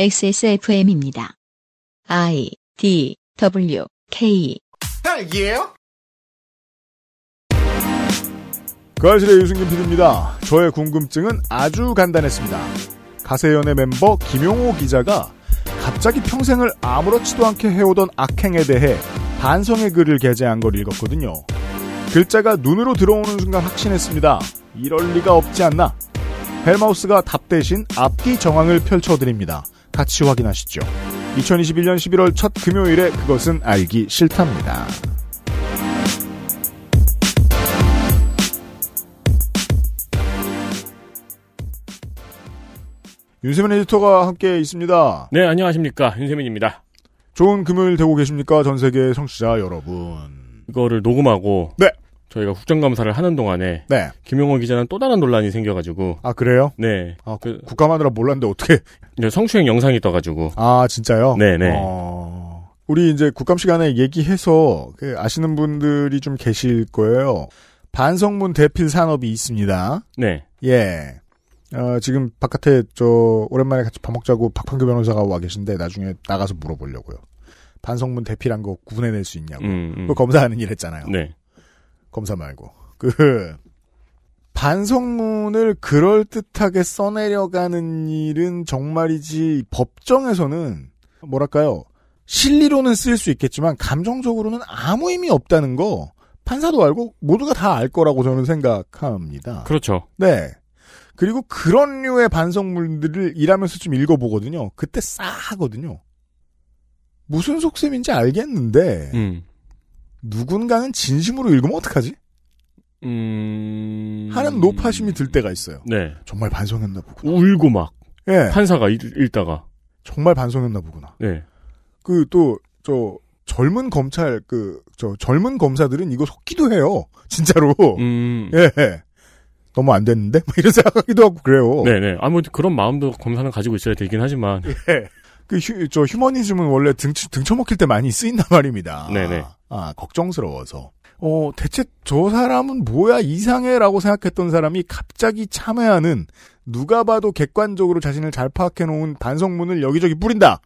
XSFM입니다. I D W K 딸기예요? 그 알실의 유승균 PD입니다. 저의 궁금증은 아주 간단했습니다. 가세연의 멤버 김용호 기자가 갑자기 평생을 아무렇지도 않게 해오던 악행에 대해 반성의 글을 게재한 걸 읽었거든요. 글자가 눈으로 들어오는 순간 확신했습니다. 이럴 리가 없지 않나. 헬마우스가 답 대신 앞뒤 정황을 펼쳐드립니다. 같이 확인하시죠. 2021년 11월 첫 금요일에 그것은 알기 싫답니다. 윤세민 에디터가 함께 있습니다. 네, 안녕하십니까. 윤세민입니다. 좋은 금요일 되고 계십니까? 전 세계 청취자 여러분. 이거를 녹음하고 네. 저희가 국정감사를 하는 동안에 네. 김용호 기자는 또 다른 논란이 생겨가지고 아, 그래요? 네, 아, 그- 국감하느라 몰랐는데 어떻게. 성추행 영상이 떠가지고 아, 진짜요? 네네. 어, 우리 이제 국감 시간에 얘기해서 그 아시는 분들이 좀 계실 거예요. 반성문 대필 산업이 있습니다. 네, 예. 어, 지금 바깥에 저 오랜만에 같이 밥 먹자고 박판규 변호사가 와 계신데 나중에 나가서 물어보려고요. 반성문 대필한 거 구분해낼 수 있냐고. 음, 음. 검사하는 일 했잖아요. 네, 검사 말고. 그, 반성문을 그럴듯하게 써내려가는 일은 정말이지 법정에서는 뭐랄까요. 실리로는 쓸 수 있겠지만 감정적으로는 아무 의미 없다는 거 판사도 알고 모두가 다 알 거라고 저는 생각합니다. 그렇죠. 네. 그리고 그런 류의 반성문들을 일하면서 좀 읽어보거든요. 그때 싸하거든요. 무슨 속셈인지 알겠는데 음, 누군가는 진심으로 읽으면 어떡하지? 음, 하는 노파심이 들 때가 있어요. 네, 정말 반성했나 보구나. 울고 막 예, 판사가 읽, 읽다가 정말 반성했나 보구나. 네, 그 또 저 젊은 검찰 그 저 젊은 검사들은 이거 속기도 해요. 진짜로. 음, 예. 너무 안 됐는데? 막 이런 생각하기도 하고 그래요. 네, 네. 아무 그런 마음도 검사는 가지고 있어야 되긴 하지만 예. 그 휴, 저 휴머니즘은 원래 등, 등쳐먹힐 때 많이 쓰인단 말입니다. 네네. 아, 걱정스러워서. 어, 대체 저 사람은 뭐야 이상해라고 생각했던 사람이 갑자기 참여하는 누가 봐도 객관적으로 자신을 잘 파악해 놓은 반성문을 여기저기 뿌린다.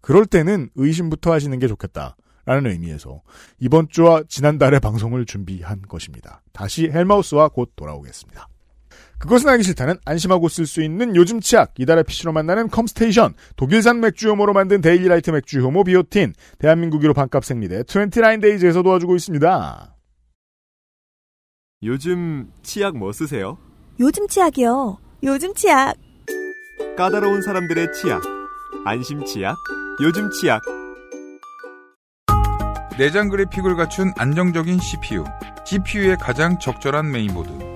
그럴 때는 의심부터 하시는 게 좋겠다. 라는 의미에서 이번 주와 지난달의 방송을 준비한 것입니다. 다시 헬마우스와 곧 돌아오겠습니다. 그것은 알기 싫다는 안심하고 쓸 수 있는 요즘 치약, 이달의 PC로 만나는 컴스테이션, 독일산 맥주 효모로 만든 데일리라이트 맥주 효모 비오틴, 대한민국 1호 반값 생리대 29데이즈에서 도와주고 있습니다. 요즘 치약 뭐 쓰세요? 요즘 치약이요. 요즘 치약. 까다로운 사람들의 치약. 안심 치약. 요즘 치약. 내장 그래픽을 갖춘 안정적인 CPU, GPU의 가장 적절한 메인보드.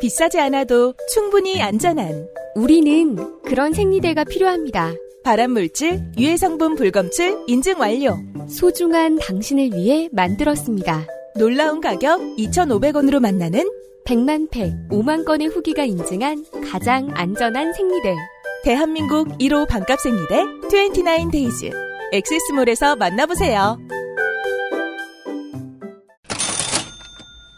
비싸지 않아도 충분히 안전한 우리는 그런 생리대가 필요합니다. 발암물질, 유해성분 불검출 인증 완료. 소중한 당신을 위해 만들었습니다. 놀라운 가격 2,500원으로 만나는 100만 팩, 5만 건의 후기가 인증한 가장 안전한 생리대. 대한민국 1호 반값 생리대 29데이즈. 엑세스몰에서 만나보세요.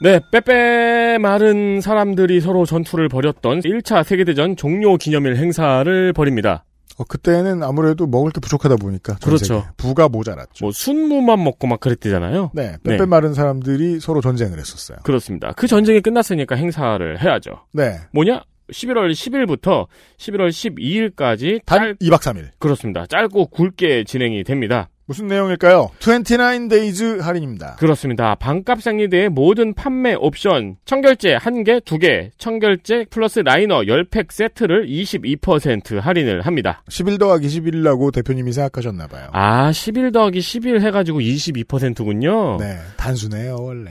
네, 빼빼 마른 사람들이 서로 전투를 벌였던 1차 세계대전 종료 기념일 행사를 벌입니다. 어, 그때는 아무래도 먹을 게 부족하다 보니까 전 그렇죠. 부가 모자랐죠. 뭐 순무만 먹고 막 그랬대잖아요. 네, 네. 빼빼 마른 사람들이 서로 전쟁을 했었어요. 그렇습니다. 그 전쟁이 끝났으니까 행사를 해야죠. 네, 뭐냐? 11월 10일부터 11월 12일까지 단 2박 3일. 그렇습니다. 짧고 굵게 진행이 됩니다. 무슨 내용일까요? 29데이즈 할인입니다. 그렇습니다. 반값 생리대의 모든 판매 옵션 청결제 1개, 2개, 청결제 플러스 라이너 10팩 세트를 22% 할인을 합니다. 11 더하기 11이라고 대표님이 생각하셨나봐요. 아, 11 더하기 11 해가지고 22%군요. 네, 단순해요, 원래.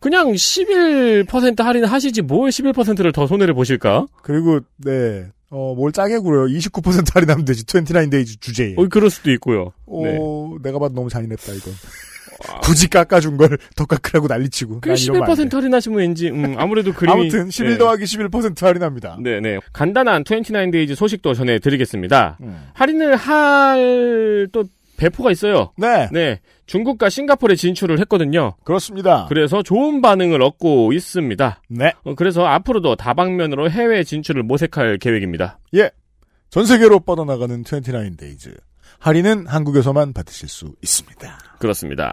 그냥 11% 할인 하시지 뭘 11%를 더 손해를 보실까? 그리고, 네, 어, 뭘 짜게 굴어요. 29% 할인하면 되지. 29데이즈 주제에. 어, 그럴 수도 있고요. 오, 네. 내가 봐도 너무 잔인했다, 이건. 굳이 깎아준 걸 더 깎으라고 난리치고. 그난 이러면 안 돼. 11% 할인하시면 왠지 음, 아무래도 그림이 아무튼 11 네. 더하기 11% 할인합니다. 네네. 간단한 29데이즈 소식도 전해드리겠습니다. 음. 할인을 할 또 배포가 있어요. 네, 네. 중국과 싱가포르에 진출을 했거든요. 그렇습니다. 그래서 좋은 반응을 얻고 있습니다. 네, 어, 그래서 앞으로도 다방면으로 해외 진출을 모색할 계획입니다. 예. 전 세계로 뻗어나가는 29 데이즈. 할인은 한국에서만 받으실 수 있습니다. 그렇습니다.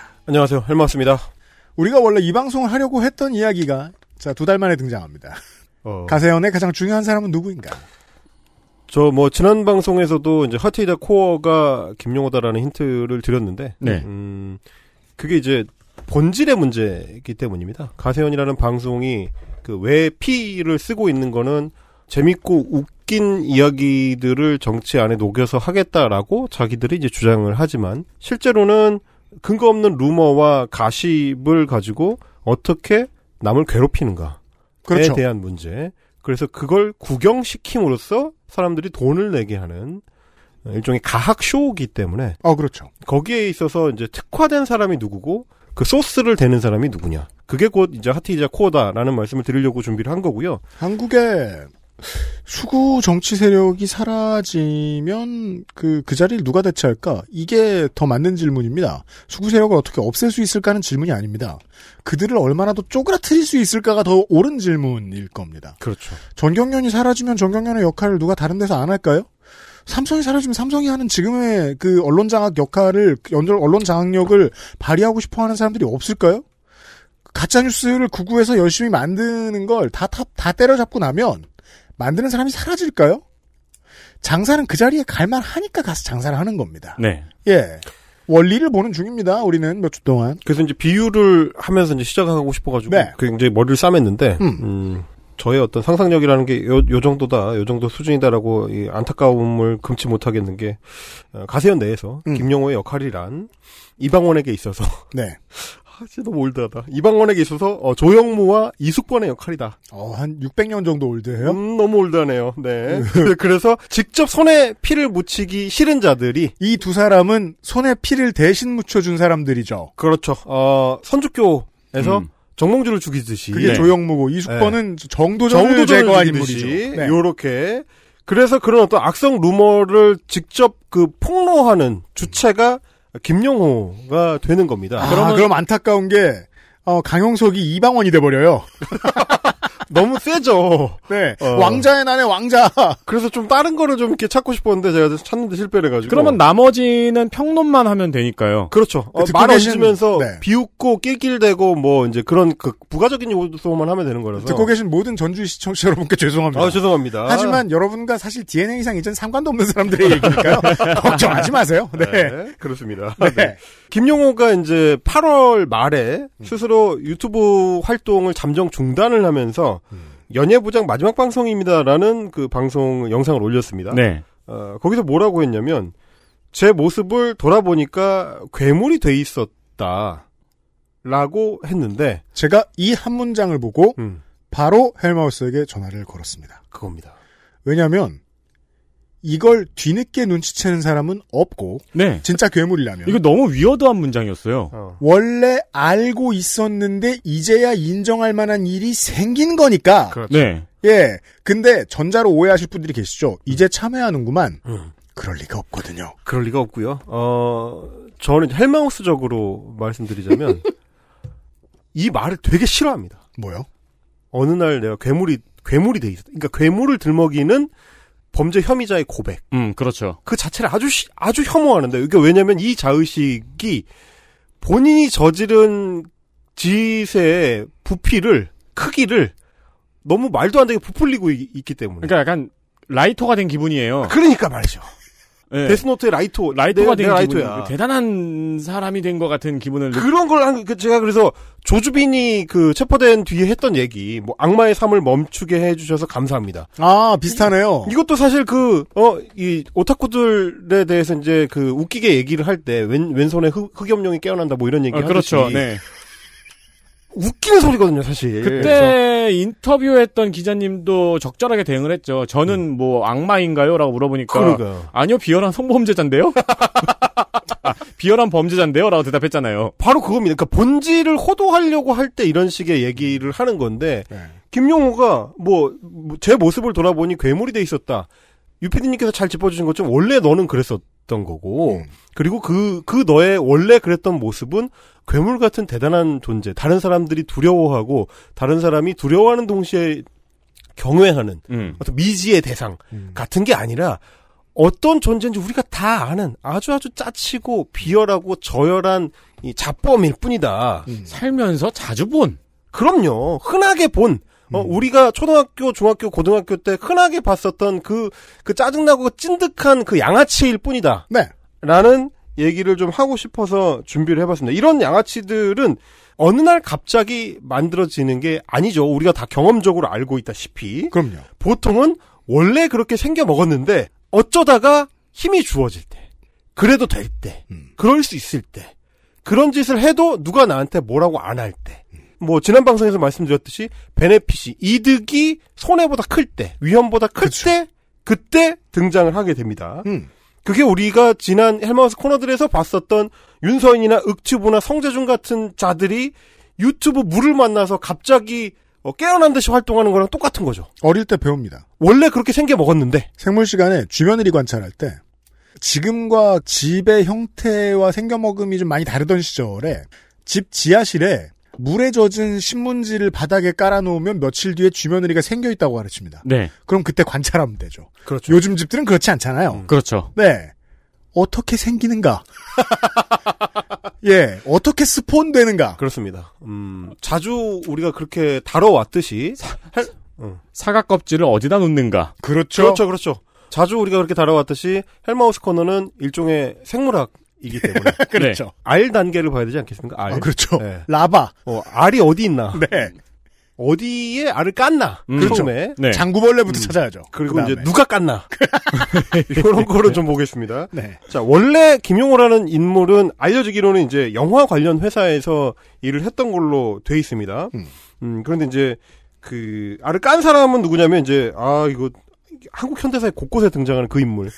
안녕하세요 헬마우스입니다 우리가 원래 이 방송을 하려고 했던 이야기가 자 두 달 만에 등장합니다. 어, 가세연의 가장 중요한 사람은 누구인가? 저 뭐 지난 방송에서도 이제 하트이다 코어가 김용호다라는 힌트를 드렸는데 네. 음, 그게 이제 본질의 문제이기 때문입니다. 가세연이라는 방송이 그왜 피를 쓰고 있는 거는 재밌고 웃긴 이야기들을 정치 안에 녹여서 하겠다라고 자기들이 이제 주장을 하지만 실제로는 근거 없는 루머와 가십을 가지고 어떻게 남을 괴롭히는가에 그렇죠. 대한 문제. 그래서 그걸 구경시킴으로써 사람들이 돈을 내게 하는 일종의 가학 쇼이기 때문에 어 그렇죠. 거기에 있어서 이제 특화된 사람이 누구고 그 소스를 대는 사람이 누구냐. 그게 곧 이제 하티이자 코어다라는 말씀을 드리려고 준비를 한 거고요. 한국의 수구 정치 세력이 사라지면 그, 그 자리를 누가 대체할까? 이게 더 맞는 질문입니다. 수구 세력을 어떻게 없앨 수 있을까 하는 질문이 아닙니다. 그들을 얼마나 더 쪼그라뜨릴 수 있을까가 더 옳은 질문일 겁니다. 그렇죠. 전경련이 사라지면 전경련의 역할을 누가 다른 데서 안 할까요? 삼성이 사라지면 삼성이 하는 지금의 그 언론 장악 역할을 언론 장악력을 발휘하고 싶어 하는 사람들이 없을까요? 가짜 뉴스를 구구해서 열심히 만드는 걸 다다 때려잡고 나면 만드는 사람이 사라질까요? 장사는 그 자리에 갈만 하니까 가서 장사를 하는 겁니다. 네. 예. 원리를 보는 중입니다. 우리는 몇 주 동안. 그래서 이제 비유를 하면서 이제 시작하고 싶어가지고 네. 굉장히 머리를 싸맸는데 음. 음, 저의 어떤 상상력이라는 게 요, 요 정도다, 요 정도 수준이다라고 이 안타까움을 금치 못하겠는 게 어, 가세연 내에서 음. 김용호의 역할이란 이방원에게 있어서 네. 아, 진짜 너무 올드하다. 이방원에게 있어서 어, 조영무와 이숙번의 역할이다. 어, 한 600년 정도 올드해요? 음, 너무 올드하네요. 네. 그래서 직접 손에 피를 묻히기 싫은 자들이 이 두 사람은 손에 피를 대신 묻혀준 사람들이죠. 그렇죠. 어, 선주교에서 음. 정몽주를 죽이듯이 그게 네. 조영무고 이숙번은 정도전을 정도전을 제거한 인물이죠. 네. 요렇게 그래서 그런 어떤 악성 루머를 직접 그 폭로하는 주체가 김용호가 되는 겁니다. 아, 그러면 그럼 안타까운 게 어, 강용석이 이방원이 돼버려요. 너무 세죠. 네, 어. 왕자의 난의 왕자. 그래서 좀 다른 거를 좀 이렇게 찾고 싶었는데 제가 찾는데 실패를 해가지고. 그러면 나머지는 평론만 하면 되니까요. 그렇죠. 어, 듣고 말 계신- 얹으면서 네. 비웃고 낄낄대고 뭐 이제 그런 그 부가적인 요소만 하면 되는 거라서. 듣고 계신 모든 전주시 시청자 여러분께 죄송합니다. 아 죄송합니다. 하지만 여러분과 사실 DNA상 이전 상관도 없는 사람들의 얘기니까요. 걱정하지 마세요. 네. 네, 그렇습니다. 네. 네. 김용호가 이제 8월 말에 스스로 유튜브 활동을 잠정 중단을 하면서 연예부장 마지막 방송입니다라는 그 방송 영상을 올렸습니다. 네. 어, 거기서 뭐라고 했냐면 제 모습을 돌아보니까 괴물이 돼 있었다 라고 했는데 제가 이 한 문장을 보고 음, 바로 헬마우스에게 전화를 걸었습니다. 그겁니다. 왜냐하면 이걸 뒤늦게 눈치채는 사람은 없고 네. 진짜 괴물이라면 이거 너무 위어드한 문장이었어요. 어. 원래 알고 있었는데 이제야 인정할 만한 일이 생긴 거니까 그렇죠. 네. 예 근데 전자로 오해하실 분들이 계시죠 이제 참여하는구만 음. 그럴 리가 없거든요 그럴 리가 없고요. 어, 저는 헬마우스적으로 말씀드리자면 이 말을 되게 싫어합니다. 뭐요 어느 날 내가 괴물이 괴물이 돼 있었다. 그러니까 괴물을 들먹이는 범죄 혐의자의 고백 음, 그렇죠. 그 자체를 아주 시- 아주 혐오하는데 이게 왜냐면 이 자의식이 본인이 저지른 짓의 부피를 크기를 너무 말도 안 되게 부풀리고 있, 기 때문에 그러니까 약간 라이터가 된 기분이에요. 그러니까 말이죠. 예. 데스노트의 라이토 라이터가 내가, 된 기분, 라이토야. 대단한 사람이 된 것 같은 기분을 느- 그런 걸 한, 그 제가 그래서 조주빈이 그 체포된 뒤에 했던 얘기, 뭐 악마의 삶을 멈추게 해주셔서 감사합니다. 아, 비슷하네요. 이것도 사실 그, 어, 이 오타쿠들에 대해서 이제 그 웃기게 얘기를 할 때 왼, 왼손에 흑, 흑염룡이 깨어난다 뭐 이런 얘기 어, 하듯이 그렇죠. 네. 웃기는 소리거든요, 사실. 그때 인터뷰했던 기자님도 적절하게 대응을 했죠. 저는 뭐 악마인가요?라고 물어보니까 그러니까요. 아니요 비열한 성범죄자인데요. 아, 비열한 범죄자인데요 라고 대답했잖아요. 바로 그겁니다. 그러니까 본질을 호도하려고 할 때 이런 식의 얘기를 하는 건데 네. 김용호가 뭐 제 모습을 돌아보니 괴물이 돼 있었다. 유피디님께서 잘 짚어주신 것처럼 원래 너는 그랬었 던 거고 음. 그리고 그그 너의 원래 그랬던 모습은 괴물 같은 대단한 존재. 다른 사람들이 두려워하고 다른 사람이 두려워하는 동시에 경외하는 음. 어떤 미지의 대상 음. 같은 게 아니라 어떤 존재인지 우리가 다 아는 아주 아주 짜치고 비열하고 저열한 이 잡범일 뿐이다. 음. 살면서 자주 본. 그럼요. 흔하게 본 어, 우리가 초등학교, 중학교, 고등학교 때 흔하게 봤었던 그, 그 짜증나고 찐득한 그 양아치일 뿐이다. 네. 라는 얘기를 좀 하고 싶어서 준비를 해봤습니다. 이런 양아치들은 어느 날 갑자기 만들어지는 게 아니죠. 우리가 다 경험적으로 알고 있다시피. 그럼요. 보통은 원래 그렇게 생겨 먹었는데 어쩌다가 힘이 주어질 때, 그래도 될 때, 음. 그럴 수 있을 때, 그런 짓을 해도 누가 나한테 뭐라고 안 할 때. 뭐 지난 방송에서 말씀드렸듯이 베네핏이 이득이 손해보다 클 때, 위험보다 클 그쵸. 때, 그때 등장을 하게 됩니다. 음. 그게 우리가 지난 헬마우스 코너들에서 봤었던 윤서인이나 윽튜브나 성재준 같은 자들이 유튜브 물을 만나서 갑자기 어, 깨어난 듯이 활동하는 거랑 똑같은 거죠. 어릴 때 배웁니다. 원래 그렇게 생겨 먹었는데 생물 시간에 쥐며느리 관찰할 때 지금과 집의 형태와 생겨먹음이 좀 많이 다르던 시절에 집 지하실에 물에 젖은 신문지를 바닥에 깔아놓으면 며칠 뒤에 쥐며느리가 생겨 있다고 가르칩니다. 네. 그럼 그때 관찰하면 되죠. 그렇죠. 요즘 집들은 그렇지 않잖아요. 그렇죠. 네. 어떻게 생기는가? 예, 어떻게 spawn 되는가? 그렇습니다. 음, 자주 우리가 그렇게 다뤄왔듯이 헬- 사과 껍질을 어디다 놓는가. 그렇죠. 그렇죠, 그렇죠. 자주 우리가 그렇게 다뤄왔듯이 헬마우스 코너는 일종의 생물학 이기 때문에 그렇죠. 알 단계를 봐야 되지 않겠습니까? 알. 아, 그렇죠. 네. larva. 어, 알이 어디 있나? 네. 어디에 알을 깠나? 음. 처음에. 네. 장구벌레부터 찾아야죠. 그리고 그다음에. 이제 누가 깠나? 이런 거를 좀 보겠습니다. 네. 자, 원래 김용호라는 인물은 알려지기로는 이제 영화 관련 회사에서 일을 했던 걸로 돼 있습니다. 음. 음, 그런데 이제 그 알을 깐 사람은 누구냐면 이제 아 이거 한국 현대사에 곳곳에 등장하는 그 인물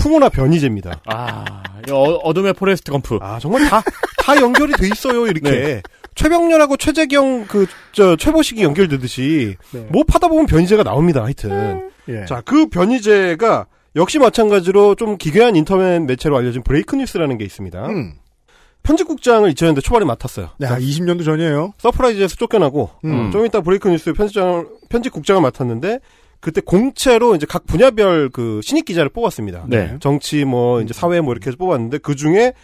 풍운아 변희재입니다. 아, 이 어, 어둠의 포레스트 검프. 아 정말 다 다 연결이 돼 있어요 이렇게 최병렬하고 최재경 그 저 최보식이 연결되듯이 네. 뭐 파다 보면 변희재가 나옵니다. 하여튼 예. 자 그 변희재가 역시 마찬가지로 좀 기괴한 인터넷 매체로 알려진 브레이크 뉴스라는 게 있습니다. 음. 편집국장을 2000년대 초반에 맡았어요. 네, 20년도 전이에요. 서프라이즈에서 쫓겨나고 음. 어, 좀 이따 브레이크 뉴스 편집장 편집국장을 맡았는데 그때 공채로 이제 각 분야별 그 신입 기자를 뽑았습니다. 네. 정치 뭐 이제 사회 뭐 이렇게 해서 뽑았는데 그 중에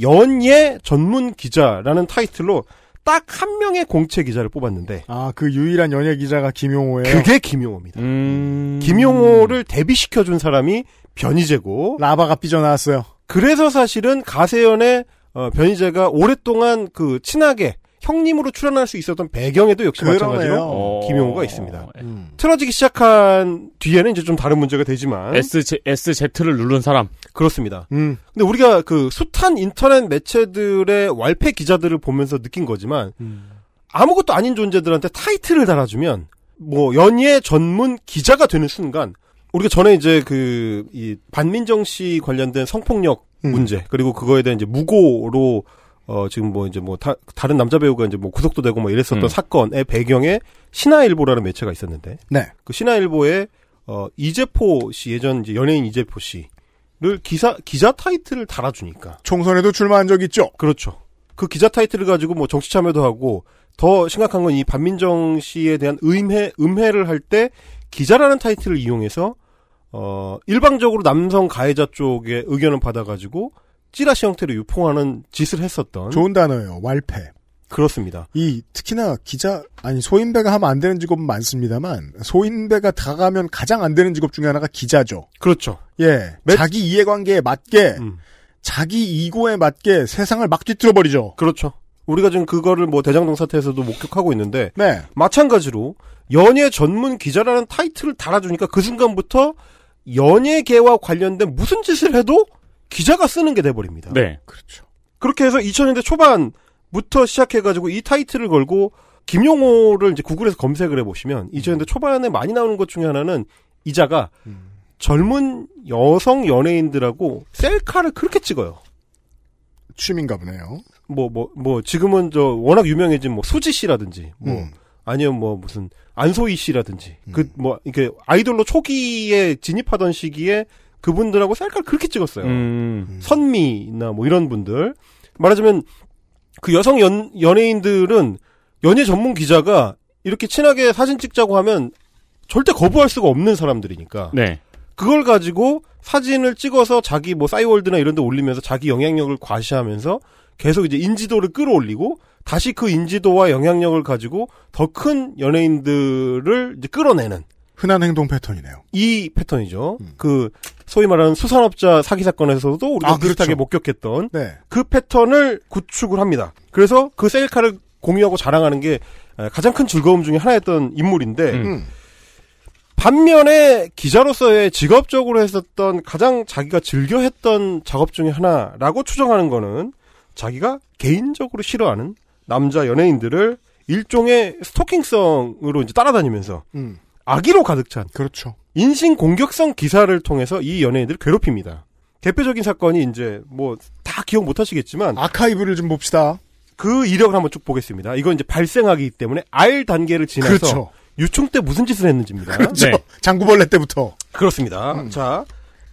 연예 전문 기자라는 타이틀로 딱 한 명의 공채 기자를 뽑았는데 아, 그 유일한 연예 기자가 김용호예요. 그게 김용호입니다. 음. 김용호를 데뷔시켜 준 사람이 변희재고 라바가 삐져나왔어요. 그래서 사실은 가세연의 어, 변희재가 오랫동안 그 친하게 형님으로 출연할 수 있었던 배경에도 역시 그러네요. 마찬가지로 어. 김용호가 있습니다. 음. 틀어지기 시작한 뒤에는 이제 좀 다른 문제가 되지만 SZ, SZ를 누른 사람. 그렇습니다. 음. 근데 우리가 그 숱한 인터넷 매체들의 왈패 기자들을 보면서 느낀 거지만 아무것도 아닌 존재들한테 타이틀을 달아주면 뭐 연예 전문 기자가 되는 순간 우리가 전에 이제 그 이 반민정 씨 관련된 성폭력 음. 문제 그리고 그거에 대한 이제 무고로 어 지금 뭐 이제 뭐 다, 다른 남자 배우가 이제 뭐 구속도 되고 뭐 이랬었던 음. 사건의 배경에 신화일보라는 매체가 있었는데 네. 그 신화일보에 어 이재포 씨 예전 이제 연예인 이재포 씨를 기사 기자 타이틀을 달아주니까 총선에도 출마한 적 있죠. 그렇죠. 그 기자 타이틀을 가지고 뭐 정치 참여도 하고 더 심각한 건 이 반민정 씨에 대한 음해 음해를 할 때 기자라는 타이틀을 이용해서 어 일방적으로 남성 가해자 쪽의 의견을 받아가지고 찌라시 형태로 유포하는 짓을 했었던 좋은 단어예요. 왈패. 그렇습니다. 이 특히나 기자 아니 소인배가 하면 안 되는 직업은 많습니다만 소인배가 다 가면 가장 안 되는 직업 중에 하나가 기자죠. 그렇죠. 예, 매- 자기 이해관계에 맞게 음. 자기 이고에 맞게 세상을 막 뒤틀어 버리죠. 그렇죠. 우리가 지금 그거를 뭐 대장동 사태에서도 목격하고 있는데 네, 마찬가지로 연예 전문 기자라는 타이틀을 달아주니까 그 순간부터 연예계와 관련된 무슨 짓을 해도 기자가 쓰는 게 돼버립니다. 네. 그렇죠. 그렇게 해서 2000년대 초반부터 시작해가지고 이 타이틀을 걸고 김용호를 이제 구글에서 검색을 해보시면 2000년대 초반에 많이 나오는 것 중에 하나는 이자가 음. 젊은 여성 연예인들하고 셀카를 그렇게 찍어요. 취미인가 보네요. 뭐, 뭐, 뭐, 지금은 저 워낙 유명해진 뭐 수지 씨라든지, 뭐, 음. 아니면 뭐 무슨 안소희 씨라든지, 음. 그 뭐, 이게 아이돌로 초기에 진입하던 시기에 그분들하고 셀카를 그렇게 찍었어요. 음. 선미나 뭐 이런 분들. 말하자면 그 여성 연, 연예인들은 연예 전문 기자가 이렇게 친하게 사진 찍자고 하면 절대 거부할 수가 없는 사람들이니까 네. 그걸 가지고 사진을 찍어서 자기 뭐 싸이월드나 이런 데 올리면서 자기 영향력을 과시하면서 계속 이제 인지도를 끌어올리고 다시 그 인지도와 영향력을 가지고 더 큰 연예인들을 이제 끌어내는 흔한 행동 패턴이네요. 이 패턴이죠. 음. 그 소위 말하는 수산업자 사기 사건에서도 우리가 아, 비슷하게 그렇죠. 목격했던 네, 그 패턴을 구축을 합니다. 그래서 그 셀카를 공유하고 자랑하는 게 에, 가장 큰 즐거움 중에 하나였던 인물인데 음. 음. 반면에 기자로서의 직업적으로 했었던 가장 자기가 즐겨 했던 작업 중에 하나라고 추정하는 거는 자기가 개인적으로 싫어하는 남자 연예인들을 일종의 스토킹성으로 이제 따라다니면서 음, 악의로 가득 찬 그렇죠. 인신 공격성 기사를 통해서 이 연예인들을 괴롭힙니다. 대표적인 사건이 이제 뭐 다 기억 못 하시겠지만 아카이브를 좀 봅시다. 그 이력을 한번 쭉 보겠습니다. 이건 이제 발생하기 때문에 R 단계를 지나서 그렇죠. 유충 때 무슨 짓을 했는지입니다. 그렇죠. 네. 장구벌레 때부터. 그렇습니다. 음. 자,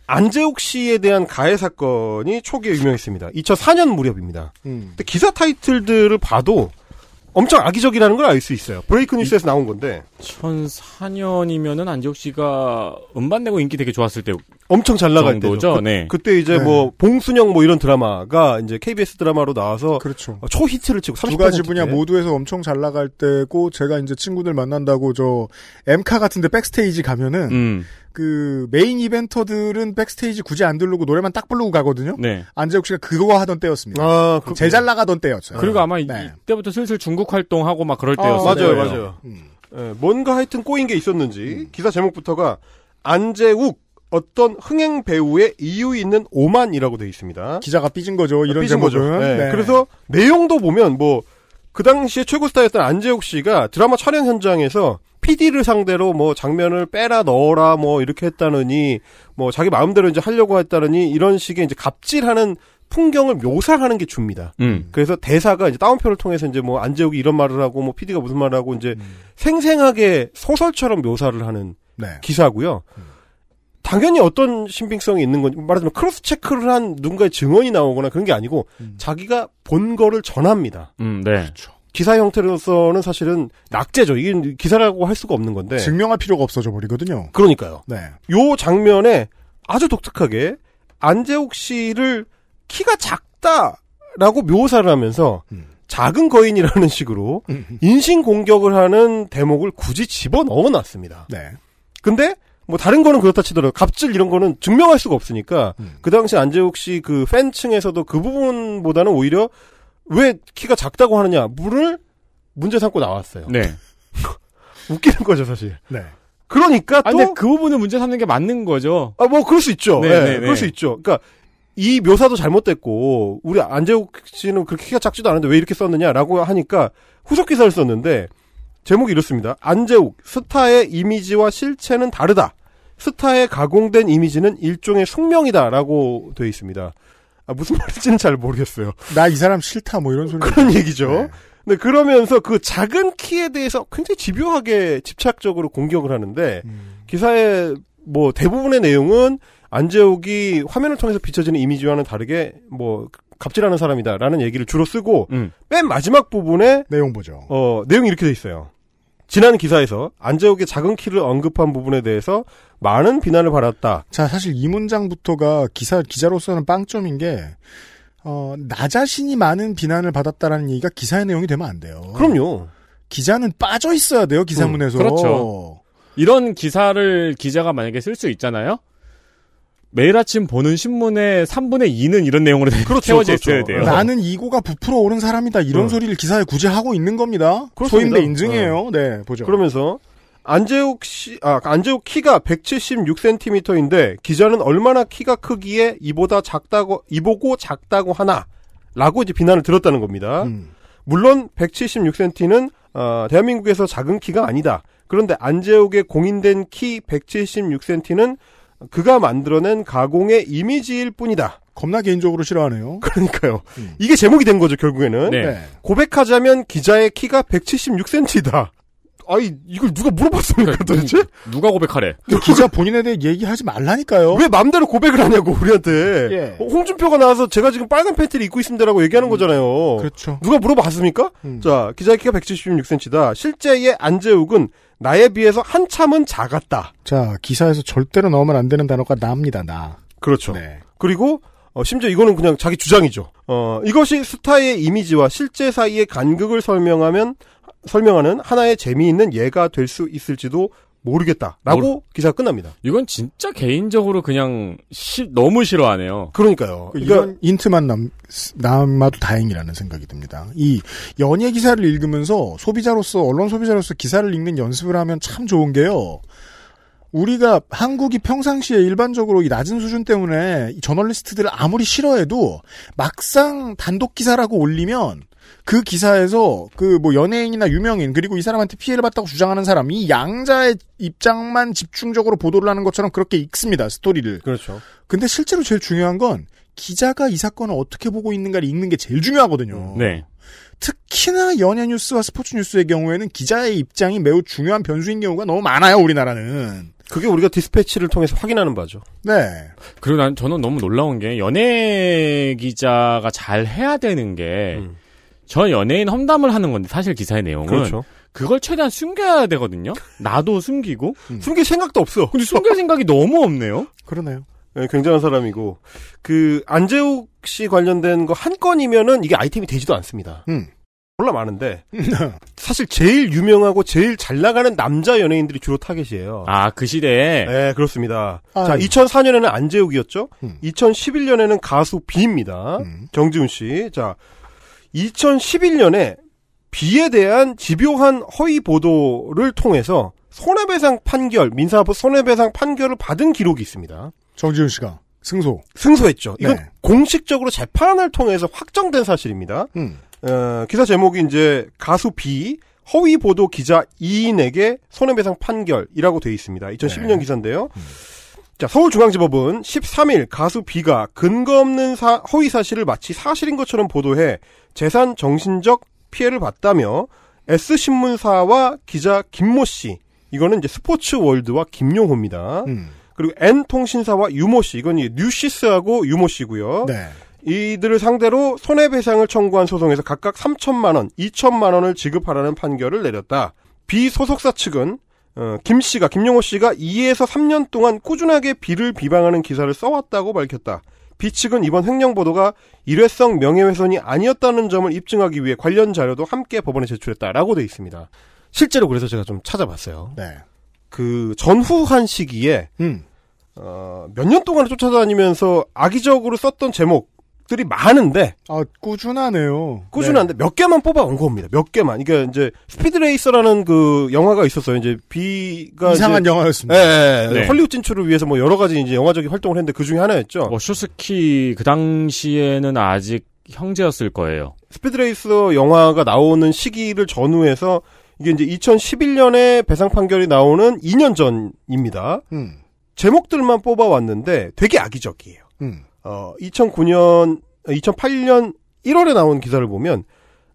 안재욱 씨에 대한 가해 사건이 초기에 유명했습니다. 2004년 무렵입니다. 음. 근데 기사 타이틀들을 봐도 엄청 악의적이라는 걸 알 수 있어요. 브레이크 뉴스에서 나온 건데 2004년이면은 안지옥 씨가 음반 내고 인기 되게 좋았을 때 엄청 잘 나갈 때죠. 그, 네. 그 때 이제 네. 뭐 봉순영 뭐 이런 드라마가 이제 KBS 드라마로 나와서 그렇죠. 초히트를 치고 30%두 가지 분야 대. 모두에서 엄청 잘 나갈 때고 제가 이제 친구들 만난다고 저 엠카 같은데 backstage 가면은 음. 그 main eventer들은 backstage 굳이 안 들르고 노래만 딱 부르고 가거든요. 네. 안재욱 씨가 그거 하던 때였습니다. 아, 그 제일 잘 나가던 때였어요. 그리고 아마 이- 네. 이때부터 슬슬 중국 활동하고 막 그럴 아, 때였어요. 맞아요, 맞아요. 음. 예, 뭔가 하여튼 꼬인 게 있었는지 기사 제목부터가 안재욱 어떤 흥행 배우의 이유 있는 오만이라고 돼 있습니다. 기자가 삐진 거죠. 이런 삐진 거죠. 제목은. 네. 네. 그래서 내용도 보면 뭐 그 당시에 최고 스타였던 안재욱 씨가 드라마 촬영 현장에서 PD를 상대로 뭐 장면을 빼라 넣어라 뭐 이렇게 했다느니 뭐 자기 마음대로 이제 하려고 했다느니 이런 식의 이제 갑질하는 풍경을 묘사하는 게 주입니다. 음. 그래서 대사가 이제 따옴표를 통해서 이제 뭐 안재욱이 이런 말을 하고 뭐 PD가 무슨 말을 하고 이제 음. 생생하게 소설처럼 묘사를 하는 네. 기사고요. 당연히 어떤 신빙성이 있는 건지 말하자면 cross check를 한 누군가의 증언이 나오거나 그런 게 아니고 음. 자기가 본 거를 전합니다. 음, 네. 기사 형태로서는 사실은 낙제죠. 이게 기사라고 할 수가 없는 건데. 증명할 필요가 없어져 버리거든요. 그러니까요. 네. 요 장면에 아주 독특하게 안재욱 씨를 키가 작다라고 묘사를 하면서 음. 작은 거인이라는 식으로 음. 인신 공격을 하는 대목을 굳이 집어 넣어 놨습니다. 네. 근데 뭐 다른 거는 그렇다 치더라도 갑질 이런 거는 증명할 수가 없으니까 음. 그 당시 안재욱 씨 그 팬층에서도 그 부분보다는 오히려 왜 키가 작다고 하느냐 물을 문제 삼고 나왔어요. 네. 웃기는 거죠 사실. 네. 그러니까 아, 또 근데 그 부분을 문제 삼는 게 맞는 거죠. 아, 뭐, 그럴 수 있죠. 네, 예, 네, 네. 그럴 수 있죠. 그러니까, 이 묘사도 잘못됐고, 우리 안재욱 씨는 그렇게 키가 작지도 않은데 왜 이렇게 썼느냐라고 하니까 후속 기사를 썼는데, 제목이 이렇습니다. 안재욱, 스타의 이미지와 실체는 다르다. 스타의 가공된 이미지는 일종의 숙명이다라고 되어 있습니다. 아, 무슨 말인지는 잘 모르겠어요. 나 이 사람 싫다 뭐 이런 소리. 그런 얘기죠. 네. 근데 그러면서 그 작은 키에 대해서 굉장히 집요하게 집착적으로 공격을 하는데, 음. 기사의 뭐 대부분의 내용은 안재욱이 화면을 통해서 비춰지는 이미지와는 다르게 뭐 갑질하는 사람이다라는 얘기를 주로 쓰고 음. 맨 마지막 부분에 내용 보죠. 어 내용이 이렇게 돼 있어요. 지난 기사에서 안재욱의 작은 키를 언급한 부분에 대해서 많은 비난을 받았다. 자, 사실 이 문장부터가 기사, 기자로서는 빵점인 게, 어, 나 자신이 많은 비난을 받았다라는 얘기가 기사의 내용이 되면 안 돼요. 그럼요. 기자는 빠져 있어야 돼요, 기사문에서. 음, 그렇죠. 이런 기사를 기자가 만약에 쓸 수 있잖아요. 매일 아침 보는 신문의 3분의 2는 이런 내용으로 그렇죠, 채워져 그렇죠. 있어야 돼요. 나는 이고가 부풀어 오른 사람이다. 이런 음. 소리를 기사에 굳이 하고 있는 겁니다. 그렇습니다. 소임대 인증이에요. 네, 보죠. 그러면서 안재욱 씨, 아, 안재욱 키가 176cm인데 기자는 얼마나 키가 크기에 이보다 작다고, 이보고 작다고 하나? 라고 이제 비난을 들었다는 겁니다. 음. 물론 176cm는 어, 대한민국에서 작은 키가 아니다. 그런데 안재욱의 공인된 키 176cm는 그가 만들어낸 가공의 이미지일 뿐이다. 겁나 개인적으로 싫어하네요. 그러니까요. 음. 이게 제목이 된 거죠, 결국에는. 네. 고백하자면 기자의 키가 176cm이다. 아이, 이걸 누가 물어봤습니까, 도대체? 누가 고백하래? 그 기자 본인에 대해 얘기하지 말라니까요. 왜 맘대로 고백을 하냐고, 우리한테. 예. 어, 홍준표가 나와서 제가 지금 빨간 팬티를 입고 있습니다라고 얘기하는 거잖아요. 그렇죠. 누가 물어봤습니까? 음. 자, 기자의 키가 176cm다. 실제의 안재욱은 나에 비해서 한참은 작았다. 자, 기사에서 절대로 나오면 안 되는 단어가 나입니다, 나. 그렇죠. 네. 그리고 어, 심지어 이거는 그냥 자기 주장이죠. 어, 이것이 스타의 이미지와 실제 사이의 간극을 설명하면 설명하는 하나의 재미있는 예가 될 수 있을지도 모르겠다라고 기사가 끝납니다. 이건 진짜 개인적으로 그냥 시- 너무 싫어하네요. 그러니까요. 그 그러니까 이런 인트만 남, 남아도 다행이라는 생각이 듭니다. 이 연예 기사를 읽으면서 소비자로서, 언론 소비자로서 기사를 읽는 연습을 하면 참 좋은 게요. 우리가 한국이 평상시에 일반적으로 이 낮은 수준 때문에 이 저널리스트들을 아무리 싫어해도 막상 단독 기사라고 올리면 그 기사에서 그 뭐 연예인이나 유명인 그리고 이 사람한테 피해를 봤다고 주장하는 사람 이 양자의 입장만 집중적으로 보도를 하는 것처럼 그렇게 읽습니다 스토리를. 그렇죠. 근데 실제로 제일 중요한 건 기자가 이 사건을 어떻게 보고 있는가를 읽는 게 제일 중요하거든요. 네. 특히나 연예 뉴스와 스포츠 뉴스의 경우에는 기자의 입장이 매우 중요한 변수인 경우가 너무 많아요, 우리나라는. 그게 우리가 디스패치를 통해서 확인하는 바죠. 네. 그리고 난 저는 너무 놀라운 게 연예 기자가 잘 해야 되는 게 음. 저 연예인 험담을 하는 건데 사실 기사의 내용은 그렇죠. 그걸 최대한 숨겨야 되거든요. 나도 숨기고. 숨길 생각도 없어. 근데 숨길 생각이 너무 없네요. 그러네요. 예, 굉장한 사람이고 그 안재욱 씨 관련된 거 한 건이면은 이게 아이템이 되지도 않습니다. 음. 몰라 많은데 사실 제일 유명하고 제일 잘 나가는 남자 연예인들이 주로 타겟이에요. 아, 그 시대에 네, 그렇습니다. 아이. 자, 2004년에는 안재욱이었죠. 음. 2011년에는 가수 비입니다. 음. 정지훈 씨. 자, 2011년에 비에 대한 집요한 허위 보도를 통해서 손해배상 판결, 민사 손해배상 판결을 받은 기록이 있습니다. 정지훈 씨가 승소. 승소했죠. 이건 네. 공식적으로 재판을 통해서 확정된 사실입니다. 음. 어, 기사 제목이 이제 가수 B 허위 보도 기자 2인에게 손해배상 판결이라고 되어 있습니다. 2011년 네. 기사인데요. 자, 서울중앙지법은 13일 가수 B가 근거 없는 사- 허위 사실을 마치 사실인 것처럼 보도해 재산 정신적 피해를 봤다며 S신문사와 기자 김모 씨, 이거는 이제 스포츠 월드와 김용호입니다. 음. 그리고 N통신사와 유모 씨, 이건 이 뉴시스하고 유모 씨고요. 네. 이들을 상대로 손해배상을 청구한 소송에서 각각 3천만 원, 2천만 원을 지급하라는 판결을 내렸다. 비소속사 측은 어, 김 씨가 김용호 씨가 2에서 3년 동안 꾸준하게 비를 비방하는 기사를 써왔다고 밝혔다. 비 측은 이번 횡령 보도가 일회성 명예훼손이 아니었다는 점을 입증하기 위해 관련 자료도 함께 법원에 제출했다라고 돼 있습니다. 실제로 그래서 제가 좀 찾아봤어요. 네. 그 전후한 시기에 음. 어, 몇 년 동안 쫓아다니면서 악의적으로 썼던 제목 들이 많은데 아, 꾸준하네요. 꾸준한데 몇 개만 뽑아온 겁니다. 몇 개만. 이게 이제 스피드레이서라는 그 영화가 있었어요. 이제 비가 네. 이상한 이제, 영화였습니다. 예, 예, 네. 헐리우드 진출을 위해서 뭐 여러 가지 이제 영화적인 활동을 했는데 그 중에 하나였죠. 뭐 슈스키 그 당시에는 아직 형제였을 거예요. 스피드레이서 영화가 나오는 시기를 전후해서 이게 이제 2011년에 배상 판결이 나오는 2년 전입니다. 음. 제목들만 뽑아왔는데 되게 악의적이에요. 음. 어, 2009년, 2008년 1월에 나온 기사를 보면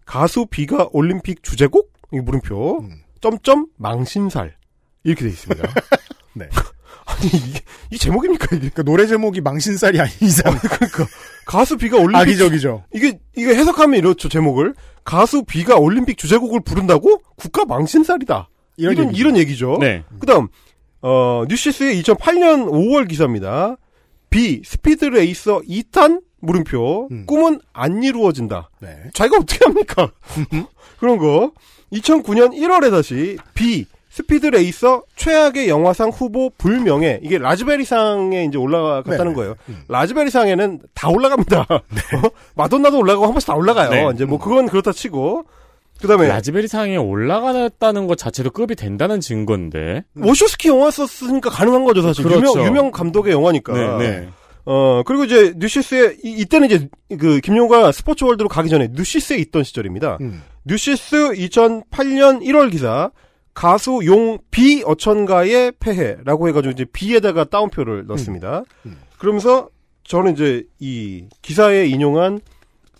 가수 비가 올림픽 주제곡? 이 물음표. 음. 점점 망신살. 이렇게 돼 있습니다. 네. 아니, 이게, 이 제목입니까, 이게? 그러니까 노래 제목이 망신살이 아닌 이상 그러니까. 가수 비가 올림픽. 악의적이죠. 이게, 이게 해석하면 이렇죠, 제목을. 가수 비가 올림픽 주제곡을 부른다고? 국가 망신살이다. 이런, 이런, 얘기죠. 이런 얘기죠. 네. 그 다음, 어, 뉴시스의 2008년 5월 기사입니다. 비, 스피드 레이서 2탄 물음표. 음. 꿈은 안 이루어진다. 네. 자기가 어떻게 합니까? 그런 거. 2009년 1월에 다시 B 스피드 레이서 최악의 영화상 후보 불명예 이게 라즈베리상에 이제 올라갔다는 네. 거예요. 음. 라즈베리상에는 다 올라갑니다. 어? 마돈나도 올라가고 한 번씩 다 올라가요. 네. 이제 뭐 그건 그렇다 치고 그다음에 라즈베리 상에 올라갔다는 것 자체도 급이 된다는 증거인데. 워쇼스키 영화 썼으니까 가능한 거죠 사실. 그렇죠. 유명 유명 감독의 영화니까. 네, 네. 어 그리고 이제 뉴시스에 이, 때는 이제 그 김용가 스포츠 월드로 가기 전에 뉴시스에 있던 시절입니다. 음. 뉴시스 2008년 1월 기사 가수 용 B 어천가의 폐해라고 해가지고 이제 B에다가 따옴표를 넣습니다. 음. 그러면서 저는 이제 이 기사에 인용한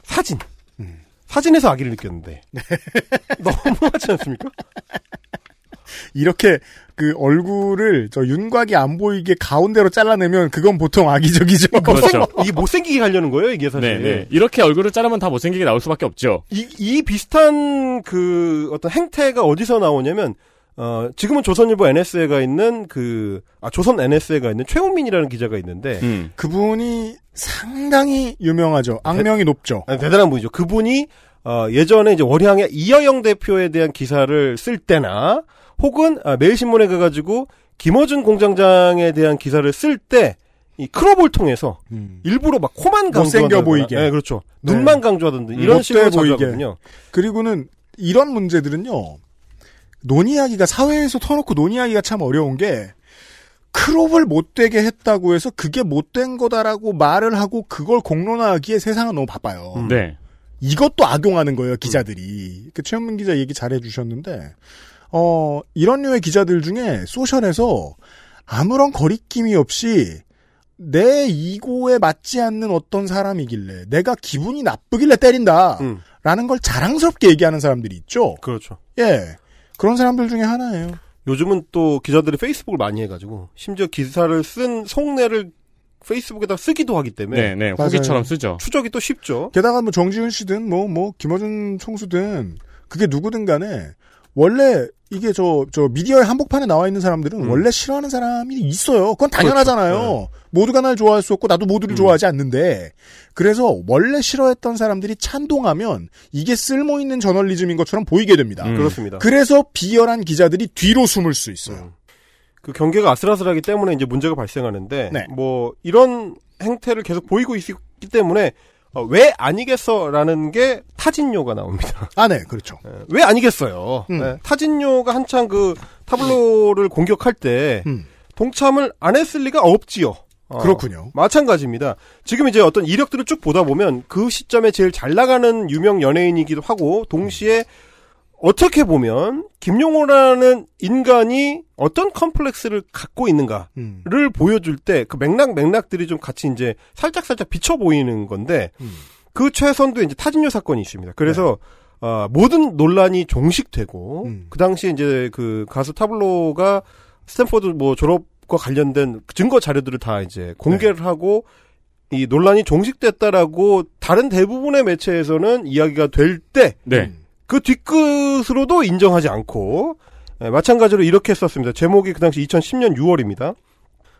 사진 음. 사진에서 아기를 느꼈는데 너무하지 않습니까? 이렇게 그 얼굴을 저 윤곽이 안 보이게 가운데로 잘라내면 그건 보통 악의적이죠. 그렇죠. 이게 못생기게 하려는 거예요 이게 사실. 네, 네. 이렇게 얼굴을 자르면 다 못생기게 나올 수밖에 없죠. 이, 이 비슷한 그 어떤 행태가 어디서 나오냐면 어 지금은 조선일보 NS에가 있는 그 아 조선 NS에가 있는 최훈민이라는 기자가 있는데 음. 그분이 상당히 유명하죠. 악명이 높죠. 아, 대단한 분이죠. 그분이 어 예전에 이제 월향의 이여영 대표에 대한 기사를 쓸 때나 혹은 아, 매일신문에 가가지고 김어준 공장장에 대한 기사를 쓸 때 이 crop을 통해서 음. 일부러 막 코만 강조하던가 보이게. 네, 그렇죠. 네. 눈만 강조하던데 음, 이런 식으로 보이게. 자주하거든요. 그리고는 이런 문제들은요. 논의하기가 사회에서 터놓고 논의하기가 참 어려운 게 crop을 못되게 했다고 해서 그게 못된 거다라고 말을 하고 그걸 공론화하기에 세상은 너무 바빠요. 음. 네. 이것도 악용하는 거예요, 기자들이. 그 최현민 기자 얘기 잘해 주셨는데, 어, 이런 류의 기자들 중에 social에서 아무런 거리낌이 없이 내 이고에 맞지 않는 어떤 사람이길래 내가 기분이 나쁘길래 때린다. 음, 라는 걸 자랑스럽게 얘기하는 사람들이 있죠. 그렇죠. 예. 그런 사람들 중에 하나예요. 요즘은 또 기자들이 페이스북을 많이 해가지고 심지어 기사를 쓴 속내를 페이스북에다 쓰기도 하기 때문에 네, 네. 후기처럼 쓰죠. 추적이 또 쉽죠. 게다가 뭐 정지훈 씨든 뭐, 뭐, 김어준 총수든 그게 누구든 간에 원래 이게 저, 저 미디어의 한복판에 나와 있는 사람들은 음. 원래 싫어하는 사람이 있어요. 그건 당연하잖아요. 그렇죠. 모두가 날 좋아할 수 없고 나도 모두를 음. 좋아하지 않는데 그래서 원래 싫어했던 사람들이 찬동하면 이게 쓸모 있는 저널리즘인 것처럼 보이게 됩니다. 음. 그렇습니다. 그래서 비열한 기자들이 뒤로 숨을 수 있어요. 음. 그 경계가 아슬아슬하기 때문에 이제 문제가 발생하는데 네. 뭐 이런 행태를 계속 보이고 있기 때문에 어, 왜 아니겠어라는 게 타진요가 나옵니다. 아, 네, 그렇죠. 예, 왜 아니겠어요? 음. 예, 타진요가 한창 그 타블로를 공격할 때 음, 동참을 안 했을 리가 없지요. 어, 그렇군요. 마찬가지입니다. 지금 이제 어떤 이력들을 쭉 보다 보면 그 시점에 제일 잘 나가는 유명 연예인이기도 하고 동시에 어떻게 보면 김용호라는 인간이 어떤 컴플렉스를 갖고 있는가를 음, 보여줄 때 그 맥락 맥락들이 좀 같이 이제 살짝 살짝 비쳐 보이는 건데 음. 그 최선도 이제 타진요 사건이 있습니다. 그래서 어, 모든 논란이 종식되고 음. 그 당시 이제 그 가수 타블로가 스탠포드 뭐 졸업과 관련된 증거 자료들을 다 이제 공개를 하고 이 논란이 종식됐다라고 다른 대부분의 매체에서는 이야기가 될때 네. 그 뒤끝으로도 인정하지 않고 예, 마찬가지로 이렇게 썼습니다. 제목이 그 당시 2010년 6월입니다.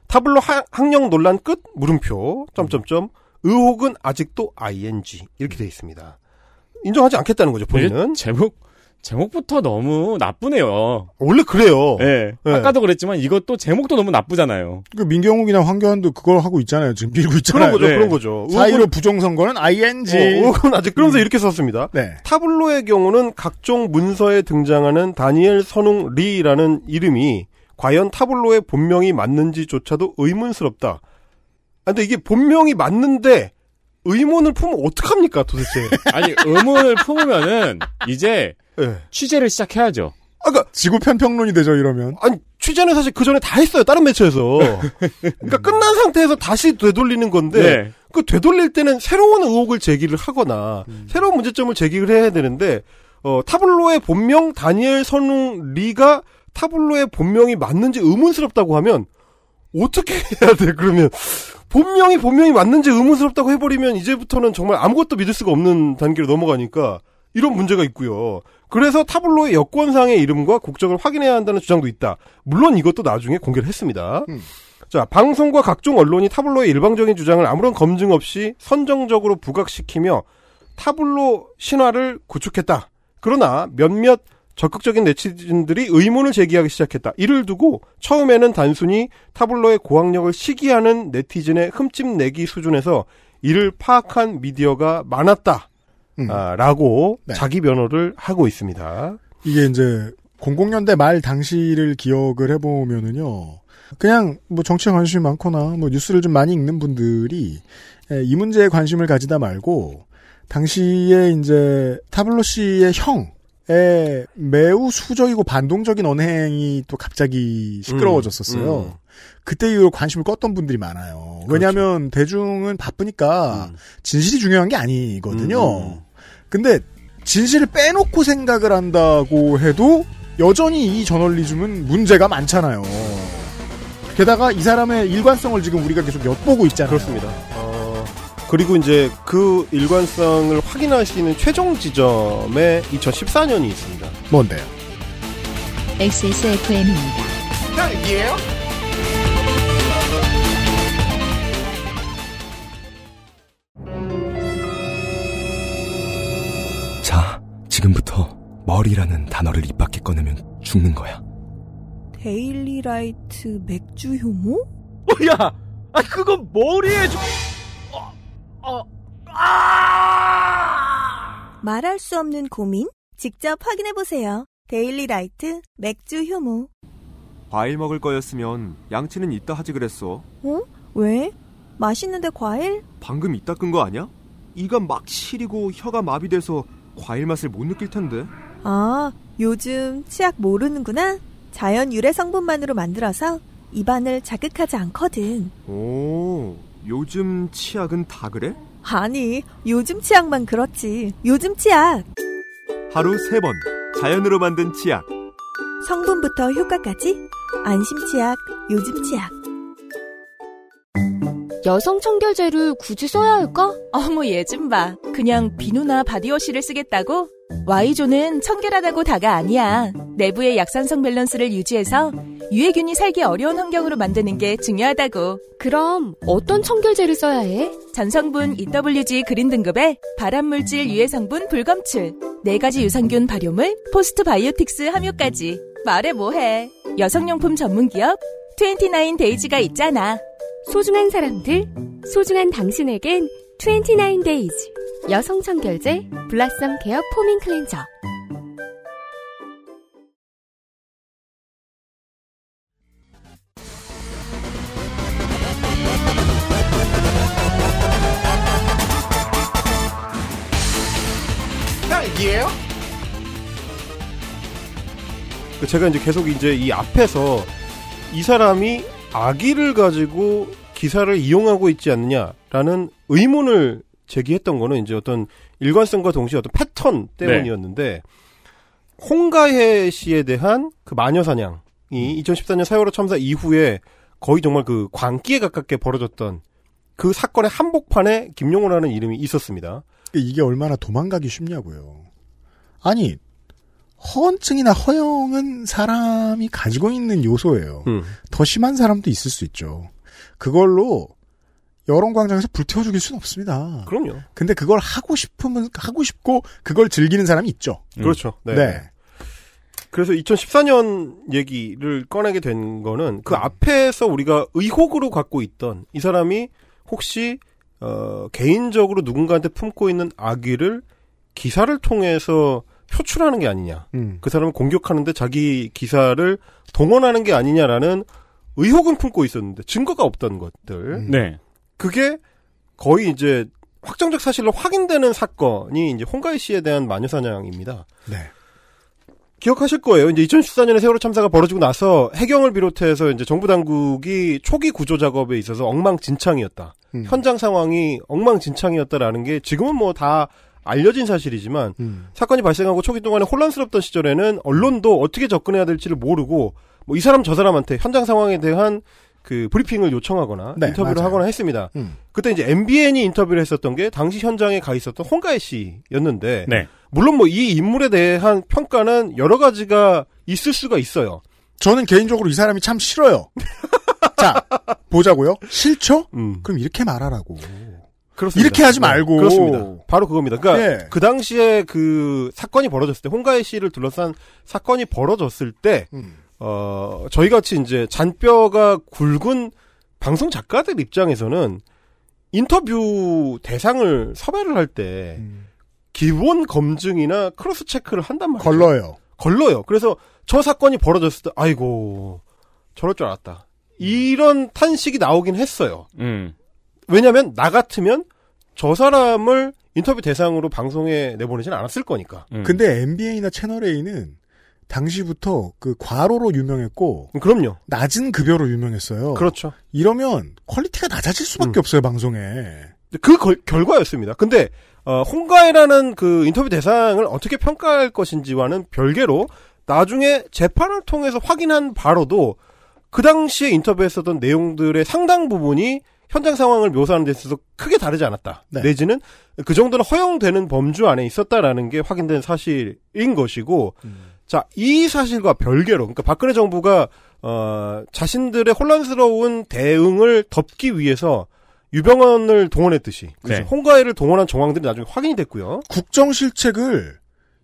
타블로 하- 학력 논란 끝 물음표 점점점 의혹은 아직도 ing 이렇게 돼 있습니다. 인정하지 않겠다는 거죠 본인은 이게 제목 제목부터 너무 나쁘네요. 원래 그래요. 예. 네. 아까도 그랬지만 이것도 제목도 너무 나쁘잖아요. 그 민경욱이나 황교안도 그걸 하고 있잖아요. 지금 밀고 그런 있잖아요. 거죠, 네. 그런 거죠. 사이로 부정선거는 ing. 어, 의혹은 아직 그러면서 이렇게 썼습니다. 네. 타블로의 경우는 각종 문서에 등장하는 다니엘 선웅 리라는 이름이 과연 타블로의 본명이 맞는지조차도 의문스럽다. 아, 근데 이게 본명이 맞는데 의문을 품으면 어떡합니까 도대체. 아니 의문을 품으면은 이제 예. 취재를 시작해야죠. 아까 지구 편평론이 되죠 이러면. 아니 취재는 사실 그 전에 다 했어요 다른 매체에서. 그러니까 끝난 상태에서 다시 되돌리는 건데 네. 그 되돌릴 때는 새로운 의혹을 제기를 하거나 새로운 문제점을 제기를 해야 되는데 어, 타블로의 본명 다니엘 선웅 리가 타블로의 본명이 맞는지 의문스럽다고 하면 어떻게 해야 돼 그러면 본명이 본명이 맞는지 의문스럽다고 해버리면 이제부터는 정말 아무것도 믿을 수가 없는 단계로 넘어가니까 이런 문제가 있고요. 그래서 타블로의 여권상의 이름과 국적을 확인해야 한다는 주장도 있다. 물론 이것도 나중에 공개를 했습니다. 음. 자, 방송과 각종 언론이 타블로의 일방적인 주장을 아무런 검증 없이 선정적으로 부각시키며 타블로 신화를 구축했다. 그러나 몇몇 적극적인 네티즌들이 의문을 제기하기 시작했다. 이를 두고 처음에는 단순히 타블로의 고학력을 시기하는 네티즌의 흠집내기 수준에서 이를 파악한 미디어가 많았다. 음. 아, 라고 네. 자기 변호를 하고 있습니다. 이게 이제 00년대 말 당시를 기억을 해보면은요. 그냥 뭐 정치에 관심이 많거나 뭐 뉴스를 좀 많이 읽는 분들이 에, 이 문제에 관심을 가지다 말고 당시에 이제 타블로 씨의 형의 매우 수적이고 반동적인 언행이 또 갑자기 시끄러워졌었어요. 음, 음. 그때 이후로 관심을 껐던 분들이 많아요. 왜냐하면 대중은 바쁘니까 음. 진실이 중요한 게 아니거든요. 음, 음. 근데 진실을 빼놓고 생각을 한다고 해도 여전히 이 저널리즘은 문제가 많잖아요. 게다가 이 사람의 일관성을 지금 우리가 계속 엿보고 있잖아요. 그렇습니다. 어, 그리고 이제 그 일관성을 확인할 수 있는 최종 지점에 2014년이 있습니다. 뭔데요? XSFM입니다. 자, 지금부터 머리라는 단어를 입 밖에 꺼내면 죽는 거야. 데일리라이트 맥주 효모? 야, 아 그건 머리에 좀. 어, 어, 아! 말할 수 없는 고민? 직접 확인해 보세요. 데일리라이트 맥주 효모. 과일 먹을 거였으면 양치는 이따 하지 그랬어. 어? 왜? 맛있는데 과일? 방금 이따 끈 거 아니야? 이가 막 시리고 혀가 마비돼서 과일 맛을 못 느낄 텐데. 아, 요즘 치약 모르는구나? 자연 유래 성분만으로 만들어서 입안을 자극하지 않거든. 오, 요즘 치약은 다 그래? 아니, 요즘 치약만 그렇지. 요즘 치약. 하루 세 번 자연으로 만든 치약. 성분부터 효과까지. 안심 치약, 요즘 치약. 여성 청결제를 굳이 써야 할까? 어머, 얘 좀 봐. 그냥 비누나 body wash를 쓰겠다고? Y존은 청결하다고 다가 아니야. 내부의 약산성 밸런스를 유지해서 유해균이 살기 어려운 환경으로 만드는 게 중요하다고. 그럼 어떤 청결제를 써야 해? 전성분 EWG green 등급의 발암물질 유해 성분 불검출, 네 가지 유산균 발효물, postbiotics 함유까지. 말해 뭐해. 여성용품 전문기업 29days가 있잖아. 소중한 사람들, 소중한 당신에겐 29days 여성 청결제 blossom care foaming cleanser. 그 제가 이제 계속 이제 이 앞에서 이 사람이 아기를 가지고 기사를 이용하고 있지 않느냐라는 의문을 제기했던 거는 이제 어떤 일관성과 동시에 어떤 패턴 때문이었는데 홍가혜 씨에 대한 그 마녀 사냥이 2014년 세월호 참사 이후에 거의 정말 그 광기에 가깝게 벌어졌던 그 사건의 한복판에 김용호라는 이름이 있었습니다. 이게 얼마나 도망가기 쉽냐고요. 아니 허언증이나 허영은 사람이 가지고 있는 요소예요. 음. 더 심한 사람도 있을 수 있죠. 그걸로 여론광장에서 불태워 죽일 수는 없습니다. 그럼요. 근데 그걸 하고 싶으면 하고 싶고 그걸 즐기는 사람이 있죠. 그렇죠. 네. 네. 그래서 2014년 얘기를 꺼내게 된 거는 그 앞에서 우리가 의혹으로 갖고 있던 이 사람이 혹시 어, 개인적으로 누군가한테 품고 있는 악의를 기사를 통해서 표출하는 게 아니냐. 음. 그 사람을 공격하는데 자기 기사를 동원하는 게 아니냐라는 의혹은 품고 있었는데 증거가 없던 것들. 음. 네. 그게 거의 이제 확정적 사실로 확인되는 사건이 이제 홍가희 씨에 대한 마녀사냥입니다. 네. 기억하실 거예요. 이제 2014년에 세월호 참사가 벌어지고 나서 해경을 비롯해서 이제 정부 당국이 초기 구조 작업에 있어서 엉망진창이었다. 음. 현장 상황이 엉망진창이었다라는 게 지금은 뭐 다 알려진 사실이지만 음. 사건이 발생하고 초기 동안에 혼란스럽던 시절에는 언론도 어떻게 접근해야 될지를 모르고 뭐 이 사람 저 사람한테 현장 상황에 대한 그 브리핑을 요청하거나 네, 인터뷰를 맞아요. 하거나 했습니다. 음. 그때 이제 MBN이 인터뷰를 했었던 게 당시 현장에 가 있었던 홍가혜 씨였는데 네. 물론 뭐 이 인물에 대한 평가는 여러 가지가 있을 수가 있어요. 저는 개인적으로 이 사람이 참 싫어요. 자, 보자고요. 싫죠? 음. 그럼 이렇게 말하라고. 그렇습니다. 이렇게 하지 네, 말고. 그렇습니다. 바로 그겁니다. 그러니까 예. 그 당시에 그 사건이 벌어졌을 때 홍가혜 씨를 둘러싼 사건이 벌어졌을 때 음. 어, 저희 같이 이제 잔뼈가 굵은 방송 작가들 입장에서는 인터뷰 대상을 섭외를 할때 음. 기본 검증이나 크로스 체크를 한단 말이죠. 걸러요. 걸러요. 그래서 저 사건이 벌어졌을 때 아이고 저럴 줄 알았다. 이런 탄식이 나오긴 했어요. 음. 왜냐면 나 같으면 저 사람을 인터뷰 대상으로 방송에 내보내진 않았을 거니까. 음. 근데 MBN이나 채널A는 당시부터 그 과로로 유명했고 그럼요. 낮은 급여로 유명했어요. 그렇죠. 이러면 quality가 낮아질 수밖에 음. 없어요 방송에. 그 걸- 결과였습니다. 근데 어, 홍가혜라는 그 인터뷰 대상을 어떻게 평가할 것인지와는 별개로 나중에 재판을 통해서 확인한 바로도 그 당시에 인터뷰했었던 내용들의 상당 부분이 현장 상황을 묘사하는 데 있어서 크게 다르지 않았다. 네. 내지는 그 정도는 허용되는 범주 안에 있었다라는 게 확인된 사실인 것이고, 자, 이 사실과 별개로, 그러니까 박근혜 정부가, 어, 자신들의 혼란스러운 대응을 덮기 위해서 유병헌을 동원했듯이, 네. 홍가혜를 동원한 정황들이 나중에 확인이 됐고요. 국정 실책을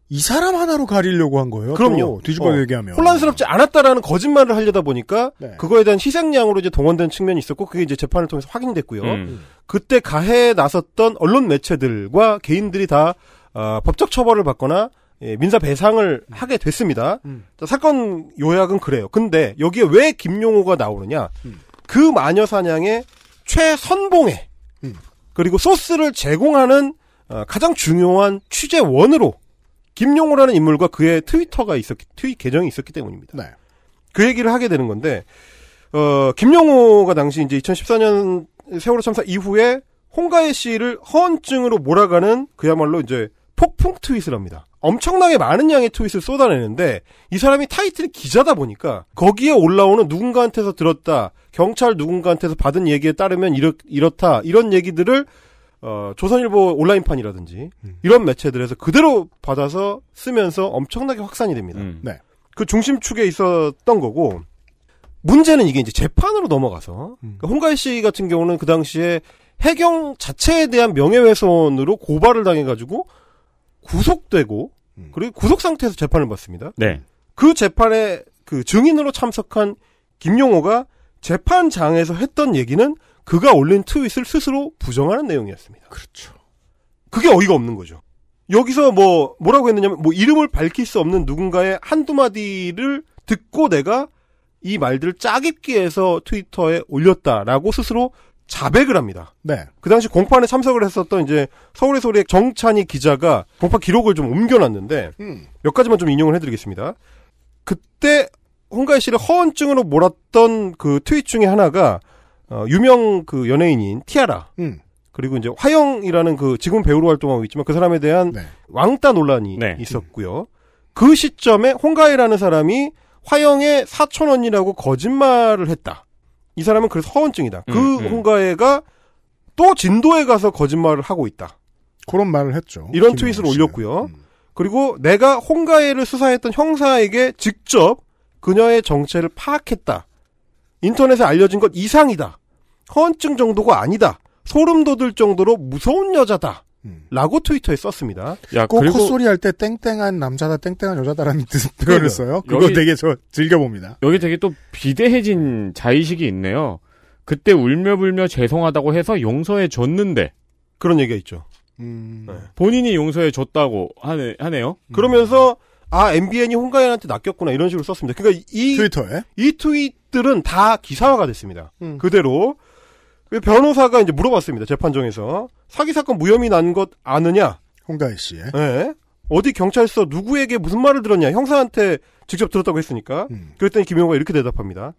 이 사람 하나로 가리려고 한 거예요. 그럼요. 또 뒤집어 어, 얘기하면 혼란스럽지 않았다라는 거짓말을 하려다 보니까 네. 그거에 대한 희생양으로 이제 동원된 측면이 있었고 그게 이제 재판을 통해서 확인이 됐고요. 음. 그때 가해에 나섰던 언론 매체들과 개인들이 다 어, 법적 처벌을 받거나 예, 민사 배상을 하게 됐습니다. 음. 자, 사건 요약은 그래요. 근데 여기에 왜 김용호가 나오느냐? 음. 그 마녀 사냥의 최선봉에 음. 그리고 소스를 제공하는 어, 가장 중요한 취재원으로 김용호라는 인물과 그의 트위터가 있었기 트윗 계정이 있었기 때문입니다. 네. 그 얘기를 하게 되는 건데 어 김용호가 당시 이제 2014년 세월호 참사 이후에 홍가혜 씨를 허언증으로 몰아가는 그야말로 이제 폭풍 트윗을 합니다. 엄청나게 많은 양의 트윗을 쏟아내는데 이 사람이 타이틀이 기자다 보니까 거기에 올라오는 누군가한테서 들었다 경찰 누군가한테서 받은 얘기에 따르면 이렇, 이렇다 이런 얘기들을 어, 조선일보 온라인판이라든지 음. 이런 매체들에서 그대로 받아서 쓰면서 엄청나게 확산이 됩니다. 음. 네. 그 중심축에 있었던 거고 문제는 이게 이제 재판으로 넘어가서 음. 그러니까 홍가희 씨 같은 경우는 그 당시에 해경 자체에 대한 명예훼손으로 고발을 당해가지고 구속되고 음. 그리고 구속 상태에서 재판을 받습니다. 네. 그 재판에 그 증인으로 참석한 김용호가 재판장에서 했던 얘기는 그가 올린 트윗을 스스로 부정하는 내용이었습니다. 그렇죠. 그게 어이가 없는 거죠. 여기서 뭐 뭐라고 했느냐면 뭐 이름을 밝힐 수 없는 누군가의 한두 마디를 듣고 내가 이 말들을 짜깁기 해서 트위터에 올렸다라고 스스로 자백을 합니다. 네. 그 당시 공판에 참석을 했었던 이제 서울의 소리의 정찬희 기자가 공판 기록을 좀 옮겨놨는데 음. 몇 가지만 좀 인용을 해드리겠습니다. 그때 홍가희 씨를 허언증으로 몰았던 그 트윗 중에 하나가 어, 유명 그 연예인인 티아라 음. 그리고 이제 화영이라는 그 지금 배우로 활동하고 있지만 그 사람에 대한 네. 왕따 논란이 네. 있었고요. 그 시점에 홍가희라는 사람이 화영의 사촌 언니라고 거짓말을 했다. 이 사람은 그래서 허언증이다. 그 음, 음. 홍가희가 또 진도에 가서 거짓말을 하고 있다. 그런 말을 했죠. 이런 트윗을. 올렸고요. 음. 그리고 내가 홍가혜를 수사했던 형사에게 직접 그녀의 정체를 파악했다. 인터넷에 알려진 것 이상이다. 허언증 정도가 아니다. 소름 돋을 정도로 무서운 여자다. 음. 라고 트위터에 썼습니다. 야, 꼭 그리고 콧소리 할 때 땡땡한 남자다 땡땡한 여자다라는 뜻 표현을 써요. 그거 여기- 되게 저 즐겨봅니다. 여기 되게 또 비대해진 자의식이 있네요. 그때 울며 불며 죄송하다고 해서 용서해 줬는데 그런 얘기가 있죠. 음. 네. 본인이 용서해 줬다고 하네, 하네요. 그러면서 아 MBN이 홍가연한테 낚였구나 이런 식으로 썼습니다. 그러니까 이, 트위터에 이 트윗들은 다 기사화가 됐습니다. 음. 그대로 그 변호사가 이제 물어봤습니다. 재판정에서 사기 사건 무혐의 난 것 아느냐? 홍가희 씨의 예. 어디 경찰서 누구에게 무슨 말을 들었냐? 형사한테 직접 들었다고 했으니까. 음. 그랬더니 김용호가 이렇게 대답합니다.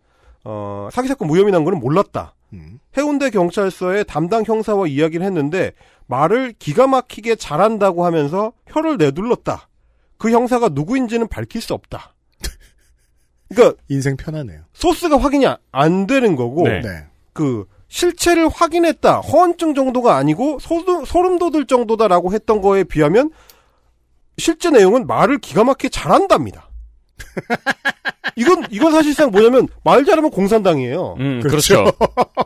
어, 사기 사건 무혐의 난 거는 몰랐다. 음. 해운대 경찰서의 담당 형사와 이야기를 했는데 말을 기가 막히게 잘한다고 하면서 혀를 내둘렀다. 그 형사가 누구인지는 밝힐 수 없다. 그러니까 인생 편하네요. 소스가 확인이 아- 안 되는 거고 네. 네. 그 실체를 확인했다. 허언증 정도가 아니고 소름, 소름 돋을 정도다라고 했던 거에 비하면 실제 내용은 말을 기가 막히게 잘한답니다. 이건 이건 사실상 뭐냐면 말 잘하면 공산당이에요. 음, 그렇죠.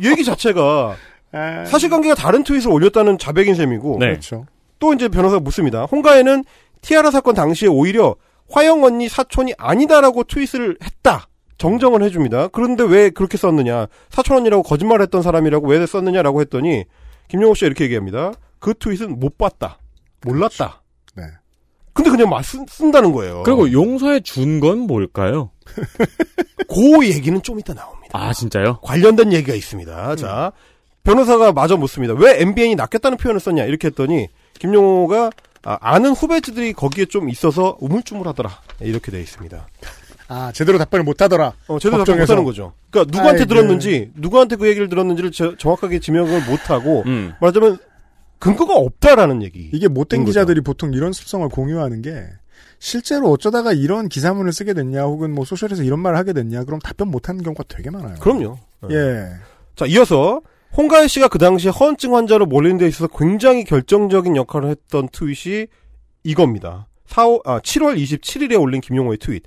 얘기 자체가 아, 사실관계가 다른 트윗을 올렸다는 자백인 셈이고 네. 그렇죠. 또 이제 변호사가 묻습니다. 홍가에는 티아라 사건 당시에 오히려 화영 언니 사촌이 아니다라고 트윗을 했다. 정정을 해줍니다. 그런데 왜 그렇게 썼느냐? 사촌 언니라고 거짓말했던 사람이라고 왜 썼느냐라고 했더니 김용호 씨가 이렇게 얘기합니다. 그 트윗은 못 봤다, 몰랐다. 네. 근데 그냥 막 쓴, 쓴다는 거예요. 그리고 용서해 준 건 뭘까요? 그 얘기는 좀 이따 나옵니다. 아, 진짜요? 관련된 얘기가 있습니다. 자, 변호사가 마저 묻습니다. 왜 MBN이 낚였다는 표현을 썼냐? 이렇게 했더니 김용호가 아, 는 후배들이 거기에 좀 있어서 우물쭈물하더라. 이렇게 돼 있습니다. 아, 제대로 답변을 못 하더라. 어, 제대로 답변. 못하는 거죠. 그러니까 누구한테 아이고. 들었는지, 누구한테 그 얘기를 들었는지를 저- 정확하게 지명을 못하고 음. 말하자면 근거가 없다라는 얘기. 이게 못된 인 거죠. 기자들이 보통 이런 습성을 공유하는 게 실제로 어쩌다가 이런 기사문을 쓰게 됐냐 혹은 뭐 social에서 이런 말을 하게 됐냐 그럼 답변 못하는 경우가 되게 많아요. 그럼요. 예. 자, 이어서 홍가혜 씨가 그 당시에 허언증 환자로 몰리는 데 있어서 굉장히 결정적인 역할을 했던 트윗이 이겁니다. 4, 아, 7월 27일에 올린 김용호의 트윗.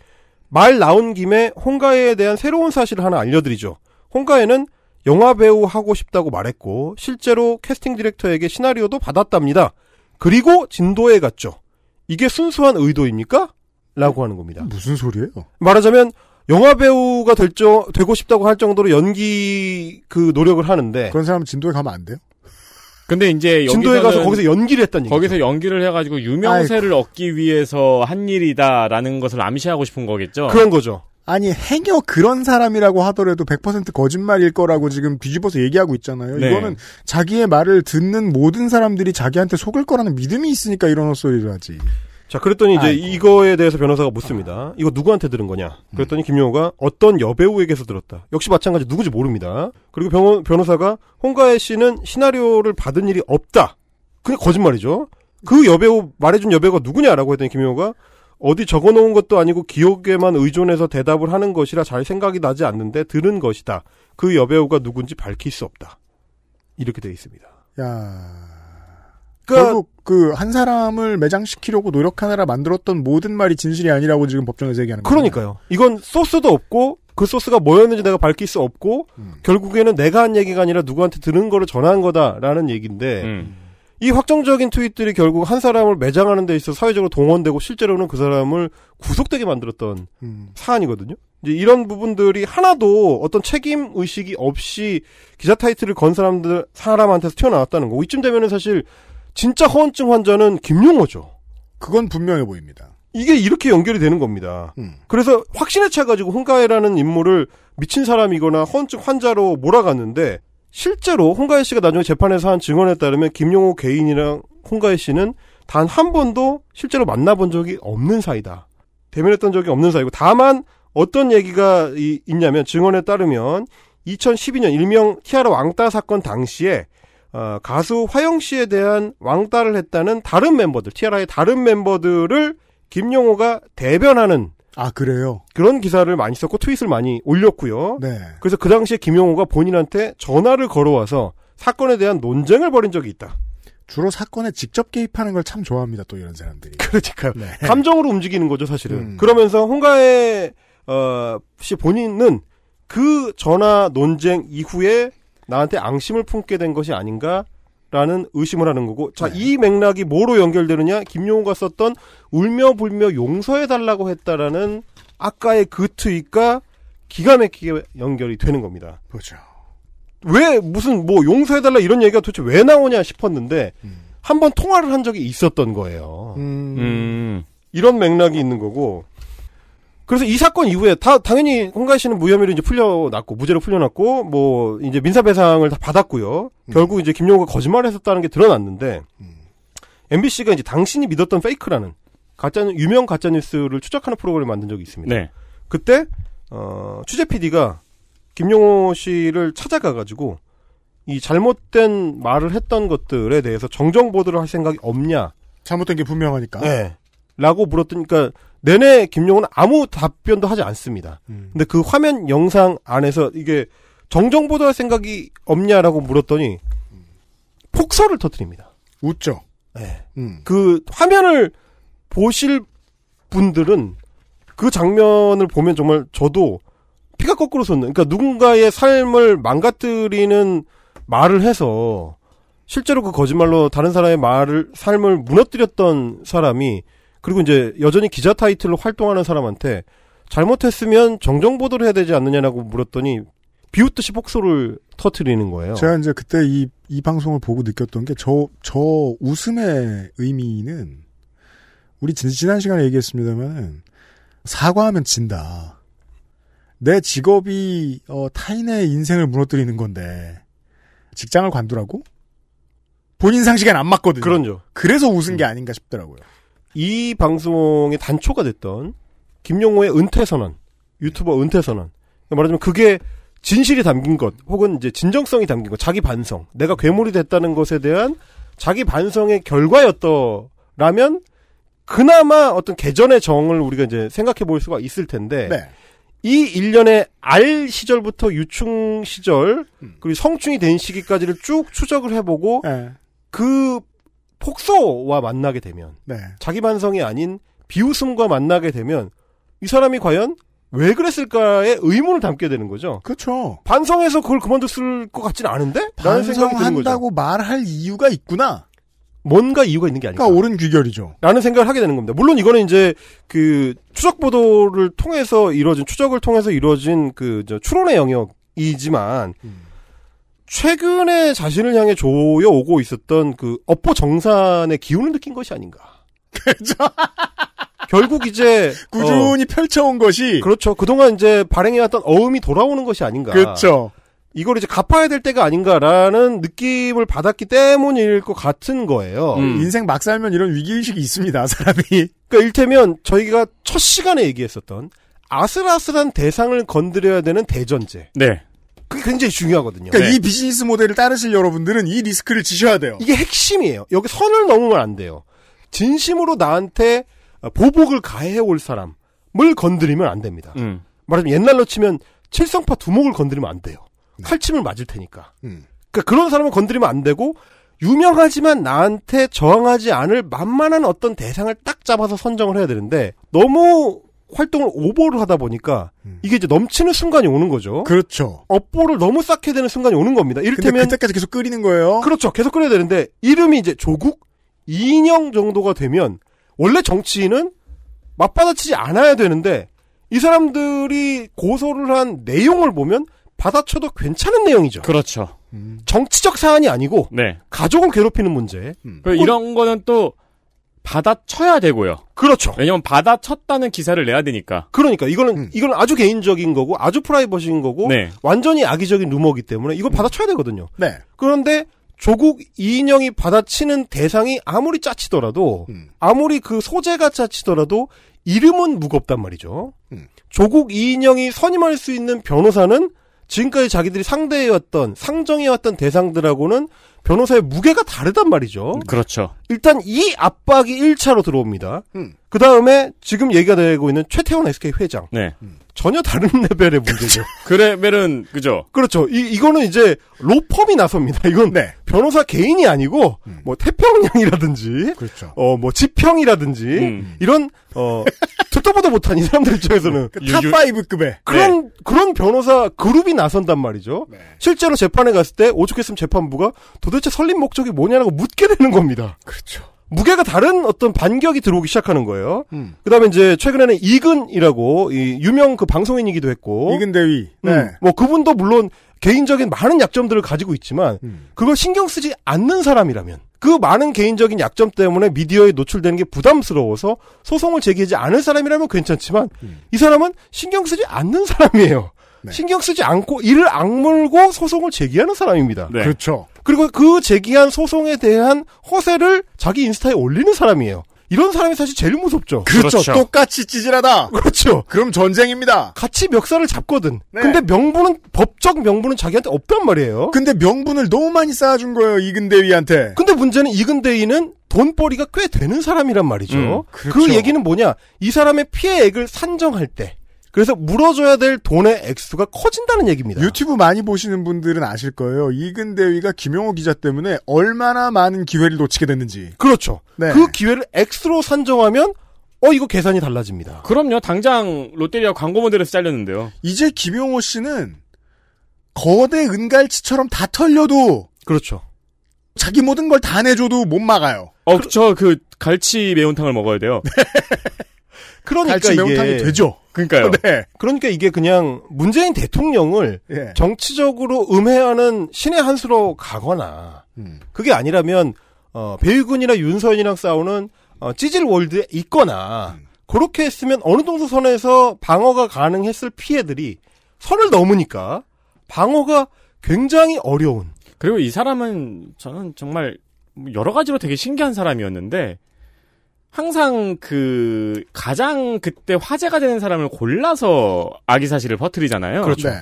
말 나온 김에 홍가혜에 대한 새로운 사실을 하나 알려드리죠. 홍가혜는 영화 배우 하고 싶다고 말했고 실제로 캐스팅 디렉터에게 시나리오도 받았답니다. 그리고 진도에 갔죠. 이게 순수한 의도입니까? 라고 하는 겁니다. 무슨 소리예요? 말하자면 영화 배우가 될 정, 되고 싶다고 할 정도로 연기 그 노력을 하는데 그런 사람은 진도에 가면 안 돼요? 근데 이제 진도에 가서 거기서 연기를 했다는 얘기죠. 거기서 연기를 해가지고 유명세를 얻기 위해서 한 일이다라는 것을 암시하고 싶은 거겠죠. 그런 거죠. 아니 행여 그런 사람이라고 하더라도 100% 거짓말일 거라고 지금 뒤집어서 얘기하고 있잖아요. 네. 이거는 자기의 말을 듣는 모든 사람들이 자기한테 속을 거라는 믿음이 있으니까 이런 헛소리를 하지. 자, 그랬더니 이제 아이고. 이거에 대해서 변호사가 묻습니다. 이거 누구한테 들은 거냐? 그랬더니 김용호가 어떤 여배우에게서 들었다. 역시 마찬가지 누구지 모릅니다. 그리고 병원, 변호사가 홍가혜 씨는 시나리오를 받은 일이 없다. 그냥 거짓말이죠. 그 여배우, 말해준 여배우가 누구냐라고 했더니 김용호가 어디 적어놓은 것도 아니고 기억에만 의존해서 대답을 하는 것이라 잘 생각이 나지 않는데 들은 것이다. 그 여배우가 누군지 밝힐 수 없다. 이렇게 돼 있습니다. 야. 그러니까 결국 그 한 사람을 매장시키려고 노력하느라 만들었던 모든 말이 진실이 아니라고 지금 법정에서 얘기하는 거예요. 그러니까요. 이건 소스도 없고 그 소스가 뭐였는지 내가 밝힐 수 없고 음. 결국에는 내가 한 얘기가 아니라 누구한테 들은 거를 전한 거다라는 얘기인데 음. 이 확정적인 트윗들이 결국 한 사람을 매장하는 데 있어 사회적으로 동원되고 실제로는 그 사람을 구속되게 만들었던 음. 사안이거든요. 이제 이런 부분들이 하나도 어떤 책임 의식이 없이 기자 타이틀을 건 사람들 사람한테서 튀어나왔다는 거고 이쯤 되면은 사실 진짜 허언증 환자는 김용호죠. 그건 분명해 보입니다. 이게 이렇게 연결이 되는 겁니다. 음. 그래서 확신에 차가지고 홍가혜라는 인물을 미친 사람이거나 허언증 환자로 몰아갔는데 실제로 홍가혜 씨가 나중에 재판에서 한 증언에 따르면 김용호 개인이랑 홍가혜 씨는 단 한 번도 실제로 만나본 적이 없는 사이다. 대면했던 적이 없는 사이고 다만 어떤 얘기가 이- 있냐면 증언에 따르면 2012년 일명 티아라 왕따 사건 당시에 어, 가수 화영 씨에 대한 왕따를 했다는 다른 멤버들, 티아라의 다른 멤버들을 김용호가 대변하는 아 그래요? 그런 기사를 많이 썼고 트윗을 많이 올렸고요. 네. 그래서 그 당시에 김용호가 본인한테 전화를 걸어와서 사건에 대한 논쟁을 벌인 적이 있다. 주로 사건에 직접 개입하는 걸 참 좋아합니다. 또 이런 사람들이. 그러니까요. 네. 감정으로 움직이는 거죠, 사실은. 음. 그러면서 홍가혜 어, 씨 본인은 그 전화 논쟁 이후에 나한테 앙심을 품게 된 것이 아닌가 라는 의심을 하는 거고, 자, 네. 이 맥락이 뭐로 연결되느냐? 김용호가 썼던 울며 불며 용서해 달라고 했다라는 아까의 그 트윗과 기가 막히게 연결이 되는 겁니다. 그렇죠. 왜 무슨 뭐 용서해 달라 이런 얘기가 도대체 왜 나오냐 싶었는데 한번 통화를 한 적이 있었던 거예요. 음. 음. 이런 맥락이 있는 거고. 그래서 이 사건 이후에 다 당연히 홍가희 씨는 무혐의로 이제 풀려났고 무죄로 풀려났고 뭐 이제 민사배상을 다 받았고요. 결국 이제 김용호가 거짓말을 했었다는 게 드러났는데 MBC가 이제 당신이 믿었던 페이크라는 가짜 유명 가짜 뉴스를 추적하는 프로그램을 만든 적이 있습니다. 네. 그때 어, 취재 PD가 김용호 씨를 찾아가가지고 이 잘못된 말을 했던 것들에 대해서 정정 보도를 할 생각이 없냐? 잘못된 게 분명하니까. 네. 라고 물었더니, 그니까, 내내 김용호는 아무 답변도 하지 않습니다. 음. 근데 그 화면 영상 안에서 이게 정정 보도 할 생각이 없냐라고 물었더니, 폭설을 터뜨립니다. 웃죠. 네. 음. 그 화면을 보실 분들은 그 장면을 보면 정말 저도 피가 거꾸로 솟는. 그러니까 누군가의 삶을 망가뜨리는 말을 해서 실제로 그 거짓말로 다른 사람의 말을 삶을 무너뜨렸던 사람이 그리고 이제 여전히 기자 타이틀로 활동하는 사람한테 잘못했으면 정정 보도를 해야 되지 않느냐라고 물었더니 비웃듯이 폭소를 터트리는 거예요. 제가 이제 그때 이, 이 방송을 보고 느꼈던 게 저, 저 웃음의 의미는 우리 진- 지난 시간에 얘기했습니다만 사과하면 진다. 내 직업이 어, 타인의 인생을 무너뜨리는 건데 직장을 관두라고? 본인 상식엔 안 맞거든요. 그런죠. 그래서 웃은 게 아닌가 싶더라고요. 이 방송의 단초가 됐던 김용호의 은퇴 선언, 유튜버 은퇴 선언. 말하자면 그게 진실이 담긴 것, 혹은 이제 진정성이 담긴 것, 자기 반성, 내가 괴물이 됐다는 것에 대한 자기 반성의 결과였더라면 그나마 어떤 개전의 정을 우리가 이제 생각해 볼 수가 있을 텐데 네. 이 일련의 알 시절부터 유충 시절 음. 그리고 성충이 된 시기까지를 쭉 추적을 해보고 네. 그 폭소와 만나게 되면 네. 자기 반성이 아닌 비웃음과 만나게 되면 이 사람이 과연 왜 그랬을까의 의문을 담게 되는 거죠. 그렇죠. 반성해서 그걸 그만뒀을 것 같지는 않은데? 라는 생각이 드는. 반성한다고 말할 이유가 있구나. 뭔가 이유가 있는 게 아닐까. 그러니까 옳은 귀결이죠. 라는 생각을 하게 되는 겁니다. 물론 이거는 이제 그 추적 보도를 통해서 이루어진 추적을 통해서 이루어진 그저 추론의 영역이지만 음. 최근에 자신을 향해 조여 오고 있었던 그 업보 정산의 기운을 느낀 것이 아닌가. 그렇죠. 결국 이제 꾸준히 펼쳐온 것이 어, 그렇죠. 그동안 이제 발행해왔던 어음이 돌아오는 것이 아닌가. 그렇죠. 이걸 이제 갚아야 될 때가 아닌가라는 느낌을 받았기 때문일 것 같은 거예요. 음. 인생 막 살면 이런 위기의식이 있습니다, 사람이. 그러니까 일테면 저희가 첫 시간에 얘기했었던 아슬아슬한 대상을 건드려야 되는 대전제. 네. 그게 굉장히 중요하거든요. 그러니까 네. 이 비즈니스 모델을 따르실 여러분들은 이 리스크를 지셔야 돼요. 이게 핵심이에요. 여기 선을 넘으면 안 돼요. 진심으로 나한테 보복을 가해 올 사람을 건드리면 안 됩니다. 음. 말하자면 옛날로 치면 칠성파 두목을 건드리면 안 돼요. 칼침을 맞을 테니까. 음. 그러니까 그런 사람을 건드리면 안 되고 유명하지만 나한테 저항하지 않을 만만한 어떤 대상을 딱 잡아서 선정을 해야 되는데 너무 활동을 오버를 하다 보니까 음. 이게 이제 넘치는 순간이 오는 거죠. 그렇죠. 업보를 너무 쌓게 되는 순간이 오는 겁니다. 이를테면 그때까지 계속 끓이는 거예요. 그렇죠. 계속 끓여야 되는데 이름이 이제 조국 이인영 정도가 되면 원래 정치인은 맞받아치지 않아야 되는데 이 사람들이 고소를 한 내용을 보면 받아쳐도 괜찮은 내용이죠. 그렇죠. 음. 정치적 사안이 아니고 네. 가족을 괴롭히는 문제. 그 이런 거는 또 받아쳐야 되고요. 그렇죠. 왜냐면 받아쳤다는 기사를 내야 되니까. 그러니까 이거는 음. 이건 아주 개인적인 거고 아주 프라이버시인 거고 네. 완전히 악의적인 루머이기 때문에 이거 받아쳐야 되거든요. 네. 그런데 조국 이인영이 받아치는 대상이 아무리 짜치더라도 음. 아무리 그 소재가 짜치더라도 이름은 무겁단 말이죠. 음. 조국 이인영이 선임할 수 있는 변호사는 지금까지 자기들이 상대해왔던 상정해왔던 대상들하고는 변호사의 무게가 다르단 말이죠. 그렇죠. 일단 이 압박이 1차로 들어옵니다. 음. 그 다음에 지금 얘기가 되고 있는 최태원 SK 회장. 네. 전혀 다른 레벨의 문제죠. 그 레벨은 그죠. 그렇죠. 이, 이거는 이제 로펌이 나섭니다. 이건 네. 변호사 개인이 아니고 음. 뭐 태평양이라든지 그렇죠. 어 뭐 지평이라든지 음. 이런 어 듣도 보도 못한 이 사람들 입장에서는 그 top 5급의. 그런 그런 변호사 그룹이 나선단 말이죠. 네. 실제로 재판에 갔을 때 오죽했으면 재판부가 도 대체 설립 목적이 뭐냐라고 묻게 되는 겁니다. 그렇죠. 무게가 다른 어떤 반격이 들어오기 시작하는 거예요. 음. 그다음에 이제 최근에는 이근이라고 이 유명 그 방송인이기도 했고 이근 대위. 네. 음, 뭐 그분도 물론 개인적인 많은 약점들을 가지고 있지만 음. 그걸 신경 쓰지 않는 사람이라면 그 많은 개인적인 약점 때문에 미디어에 노출되는 게 부담스러워서 소송을 제기하지 않을 사람이라면 괜찮지만 음. 이 사람은 신경 쓰지 않는 사람이에요. 네. 신경 쓰지 않고 이를 악물고 소송을 제기하는 사람입니다. 네. 그렇죠. 그리고 그 제기한 소송에 대한 허세를 자기 인스타에 올리는 사람이에요. 이런 사람이 사실 제일 무섭죠. 그렇죠. 그렇죠. 똑같이 찌질하다. 그렇죠. 그럼 전쟁입니다. 같이 멱살을 잡거든. 네. 근데 명분은 법적 명분은 자기한테 없단 말이에요. 근데 명분을 너무 많이 쌓아준 거예요, 이근 대위한테. 근데 문제는 이근대인은 돈벌이가 꽤 되는 사람이란 말이죠. 음, 그 그렇죠. 얘기는 뭐냐? 이 사람의 피해액을 산정할 때 그래서 물어줘야 될 돈의 액수가 커진다는 얘기입니다. 유튜브 많이 보시는 분들은 아실 거예요. 이근 대위가 김용호 기자 때문에 얼마나 많은 기회를 놓치게 됐는지. 그렇죠. 네. 그 기회를 X로 산정하면 어 이거 계산이 달라집니다. 그럼요. 당장 롯데리아 광고 모델에서 잘렸는데요. 이제 김용호 씨는 거대 은갈치처럼 다 털려도 그렇죠. 자기 모든 걸 다 내줘도 못 막아요. 어, 저그 갈치 매운탕을 먹어야 돼요. 그러니까 갈치 이게 매운탕이 되죠. 그러니까요. 네. 그러니까 이게 그냥 문재인 대통령을 예. 정치적으로 음해하는 신의 한 수로 가거나 음. 그게 아니라면 어, 배유근이나 윤서인이랑 싸우는 어, 찌질 월드에 있거나 음. 그렇게 했으면 어느 정도 선에서 방어가 가능했을 피해들이 선을 넘으니까 방어가 굉장히 어려운 그리고 이 사람은 저는 정말 여러 가지로 되게 신기한 사람이었는데 항상 그 가장 그때 화제가 되는 사람을 골라서 아기 사실을 퍼뜨리잖아요. 그렇죠. 네.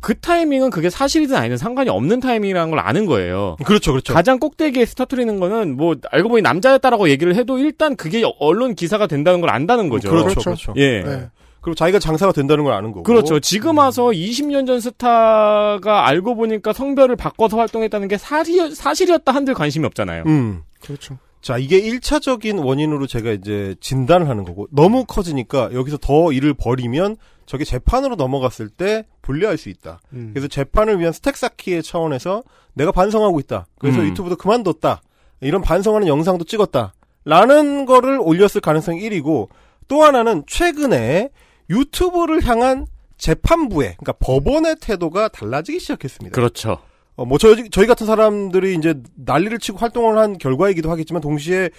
그 타이밍은 그게 사실이든 아니든 상관이 없는 타이밍이라는 걸 아는 거예요. 그렇죠, 그렇죠. 가장 꼭대기에서 터트리는 거는 뭐 알고 보니 남자였다라고 얘기를 해도 일단 그게 언론 기사가 된다는 걸 안다는 거죠. 그렇죠, 그렇죠. 그렇죠. 예. 네. 그리고 자기가 장사가 된다는 걸 아는 거고. 그렇죠. 지금 와서 20년 전 스타가 알고 보니까 성별을 바꿔서 활동했다는 게 사실, 사실이었 다 한들 관심이 없잖아요. 음. 그렇죠. 자, 이게 1차적인 원인으로 제가 이제 진단을 하는 거고, 너무 커지니까 여기서 더 일을 벌이면 저게 재판으로 넘어갔을 때 불리할 수 있다. 음. 그래서 재판을 위한 스택 쌓기의 차원에서 내가 반성하고 있다. 그래서 음. 유튜브도 그만뒀다. 이런 반성하는 영상도 찍었다. 라는 거를 올렸을 가능성이 1이고, 또 하나는 최근에 유튜브를 향한 재판부의, 그러니까 법원의 태도가 달라지기 시작했습니다. 그렇죠. 어, 뭐, 저희, 저희 같은 사람들이 이제 난리를 치고 활동을 한 결과이기도 하겠지만, 동시에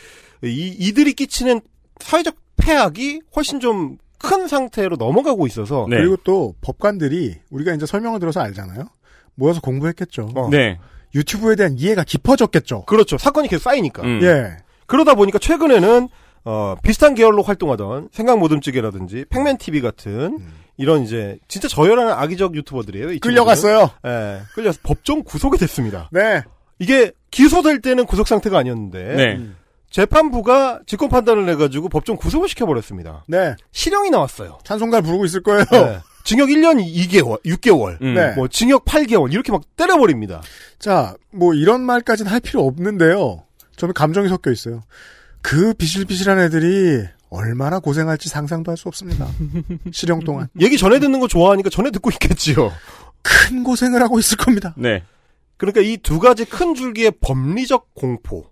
이, 이들이 끼치는 사회적 폐악이 훨씬 좀 큰 상태로 넘어가고 있어서. 네. 그리고 또 법관들이 우리가 이제 설명을 들어서 알잖아요. 모여서 공부했겠죠. 어. 네. 유튜브에 대한 이해가 깊어졌겠죠. 그렇죠. 사건이 계속 쌓이니까. 음. 예. 그러다 보니까 최근에는, 어, 비슷한 계열로 활동하던 생각 모듬찌개라든지 팩맨TV 같은 이런 이제 진짜 저열한 악의적 유튜버들이에요. 이. 끌려갔어요. 예. 끌려서 법정 구속이 됐습니다. 네. 이게 기소될 때는 구속 상태가 아니었는데. 네. 재판부가 직권 판단을 내가지고 법정 구속을 시켜버렸습니다. 네. 실형이 나왔어요. 찬송가를 부르고 있을 거예요. 네. 징역 1년 2개월, 6개월, 음. 네. 뭐 징역 8개월 이렇게 막 때려버립니다. 자, 뭐 이런 말까지는 할 필요 없는데요. 저는 감정이 섞여 있어요. 그 비실비실한 애들이 얼마나 고생할지 상상도 할 수 없습니다. 실형 동안. 얘기 전에 듣는 거 좋아하니까 전에 듣고 있겠지요. 큰 고생을 하고 있을 겁니다. 네. 그러니까 이 두 가지 큰 줄기의 법리적 공포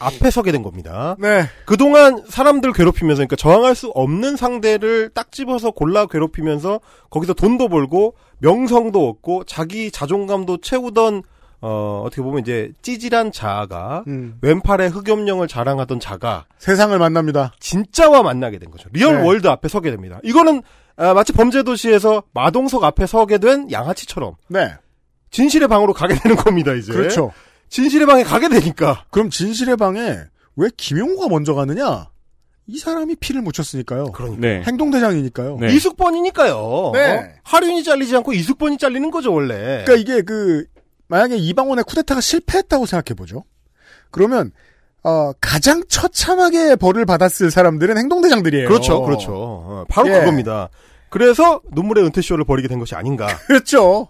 앞에 서게 된 겁니다. 네. 그동안 사람들 괴롭히면서 그러니까 저항할 수 없는 상대를 딱 집어서 골라 괴롭히면서 거기서 돈도 벌고 명성도 얻고 자기 자존감도 채우던 어 어떻게 보면 이제 찌질한 자아가 음. 왼팔에 흑염룡을 자랑하던 자가 세상을 만납니다. 진짜와 만나게 된 거죠. real 네. world 앞에 서게 됩니다. 이거는 아, 마치 범죄도시에서 마동석 앞에 서게 된 양아치처럼 네. 진실의 방으로 가게 되는 겁니다. 이제 그렇죠. 진실의 방에 가게 되니까 그럼 진실의 방에 왜 김용호가 먼저 가느냐? 이 사람이 피를 묻혔으니까요. 그러니까 네. 행동대장이니까요. 네. 이숙번이니까요. 네. 어? 하륜이 잘리지 않고 이숙번이 잘리는 거죠 원래. 그러니까 이게 그 만약에 이방원의 쿠데타가 실패했다고 생각해 보죠. 그러면 어, 가장 처참하게 벌을 받았을 사람들은 행동대장들이에요. 그렇죠, 그렇죠. 어, 바로 예. 그겁니다. 그래서 눈물의 은퇴쇼를 벌이게 된 것이 아닌가라고 그렇죠.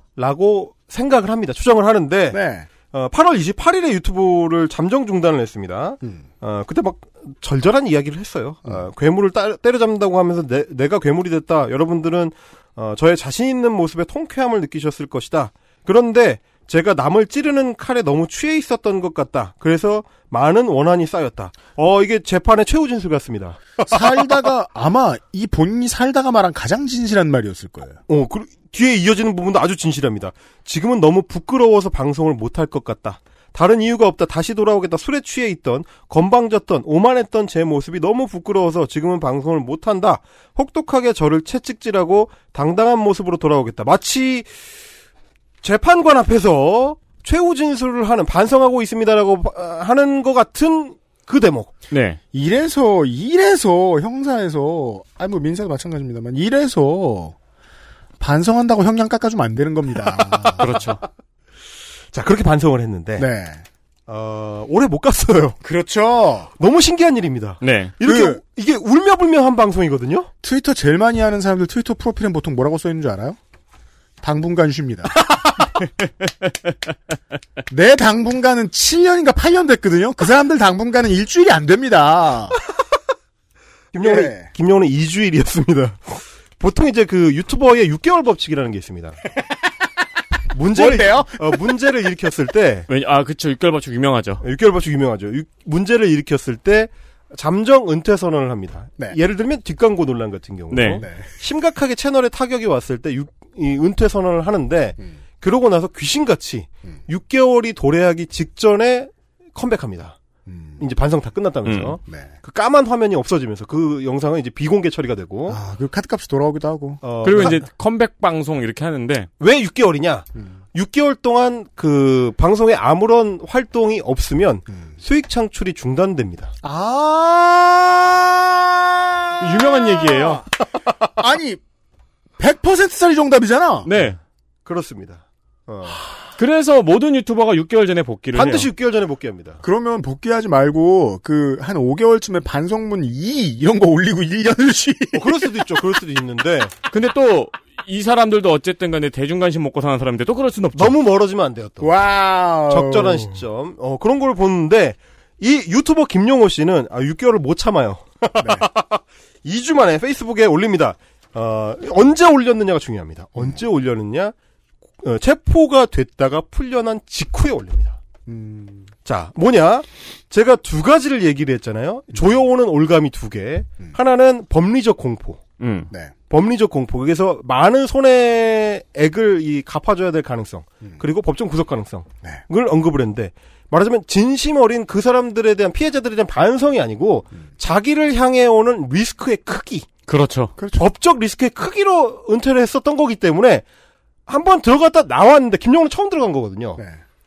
생각을 합니다. 추정을 하는데 네. 어, 8월 28일에 유튜브를 잠정 중단을 했습니다. 음. 어, 그때 막 절절한 이야기를 했어요. 어, 괴물을 따, 때려잡는다고 하면서 내, 내가 괴물이 됐다. 여러분들은 어, 저의 자신 있는 모습에 통쾌함을 느끼셨을 것이다. 그런데 제가 남을 찌르는 칼에 너무 취해 있었던 것 같다. 그래서 많은 원한이 쌓였다. 어, 이게 재판의 최후 진술 같습니다. 살다가 아마 이 본인이 살다가 말한 가장 진실한 말이었을 거예요. 어, 그, 뒤에 이어지는 부분도 아주 진실합니다. 지금은 너무 부끄러워서 방송을 못할 것 같다. 다른 이유가 없다. 다시 돌아오겠다. 술에 취해 있던, 건방졌던, 오만했던 제 모습이 너무 부끄러워서 지금은 방송을 못한다. 혹독하게 저를 채찍질하고 당당한 모습으로 돌아오겠다. 마치 재판관 앞에서 최후 진술을 하는, 반성하고 있습니다라고 어, 하는 것 같은 그 대목. 네. 이래서 이래서 형사에서 아니 뭐 민사도 마찬가지입니다만 이래서 반성한다고 형량 깎아주면 안 되는 겁니다. 그렇죠. 자, 그렇게 반성을 했는데, 네. 어, 오래 못 갔어요. 그렇죠. 너무 신기한 일입니다. 네. 이렇게 그- 이게 울며불며한 방송이거든요. 트위터 제일 많이 하는 사람들 트위터 프로필엔 보통 뭐라고 써 있는 줄 알아요? 당분간 쉽니다. 내 당분간은 7년인가 8년 됐거든요. 그 사람들 당분간은 일주일이 안 됩니다. 김영훈 예. 김영훈은 2주일이었습니다. 보통 이제 그 유튜버의 6개월 법칙이라는 게 있습니다. 문제를 뭔데요? 어, 문제를 일으켰을 때 아, 그쵸. 6개월 버축 유명하죠. 6개월 법칙 유명하죠. 유- 문제를 일으켰을 때 잠정 은퇴 선언을 합니다. 네. 예를 들면 뒷광고 논란 같은 경우 네. 네. 심각하게 채널에 타격이 왔을 때 유- 이 은퇴 선언을 하는데 음. 그러고 나서 귀신같이 음. 6개월이 도래하기 직전에 컴백합니다. 음. 이제 반성 다 끝났다면서 네. 그 까만 화면이 없어지면서 그 영상은 이제 비공개 처리가 되고 아, 그 카드값이 돌아오기도 하고. 어, 그리고 하- 이제 컴백 방송 이렇게 하는데, 왜 6개월이냐? 음. 6개월 동안 그 방송에 아무런 활동이 없으면 음. 수익 창출이 중단됩니다. 아! 유명한 얘기예요. 아니, 100%짜리 정답이잖아. 네. 그렇습니다. 어. 그래서 모든 유튜버가 6개월 전에 복귀를 반드시 해요. 6개월 전에 복귀합니다. 그러면 복귀하지 말고 그 한 5개월쯤에 반성문 2 이런 거 올리고 1년을 쉬. 어, 그럴 수도 있죠. 그럴 수도 있는데 근데 또 이 사람들도 어쨌든 간에 대중관심 먹고 사는 사람인데 또 그럴 순 없죠. 너무 멀어지면 안 돼요. 또 wow. 적절한 시점. 어 그런 걸 보는데 이 유튜버 김용호 씨는 아, 6개월을 못 참아요. 2주 만에 페이스북에 올립니다. 어, 언제 올렸느냐가 중요합니다. 언제 올렸느냐? 어, 체포가 됐다가 풀려난 직후에 올립니다. 음, 자, 뭐냐? 제가 두 가지를 얘기를 했잖아요. 조여오는 올감이 두 개. 음. 하나는 법리적 공포. 음. 네. 법리적 공포. 그래서 많은 손해액을 이 갚아줘야 될 가능성. 음. 그리고 법정 구속 가능성을 네. 언급을 했는데 말하자면 진심 어린 그 사람들에 대한 피해자들에 대한 반성이 아니고 음. 자기를 향해 오는 리스크의 크기, 그렇죠. 그렇죠. 법적 리스크의 크기로 은퇴를 했었던 거기 때문에 한 번 들어갔다 나왔는데 김용은 처음 들어간 거거든요. 네.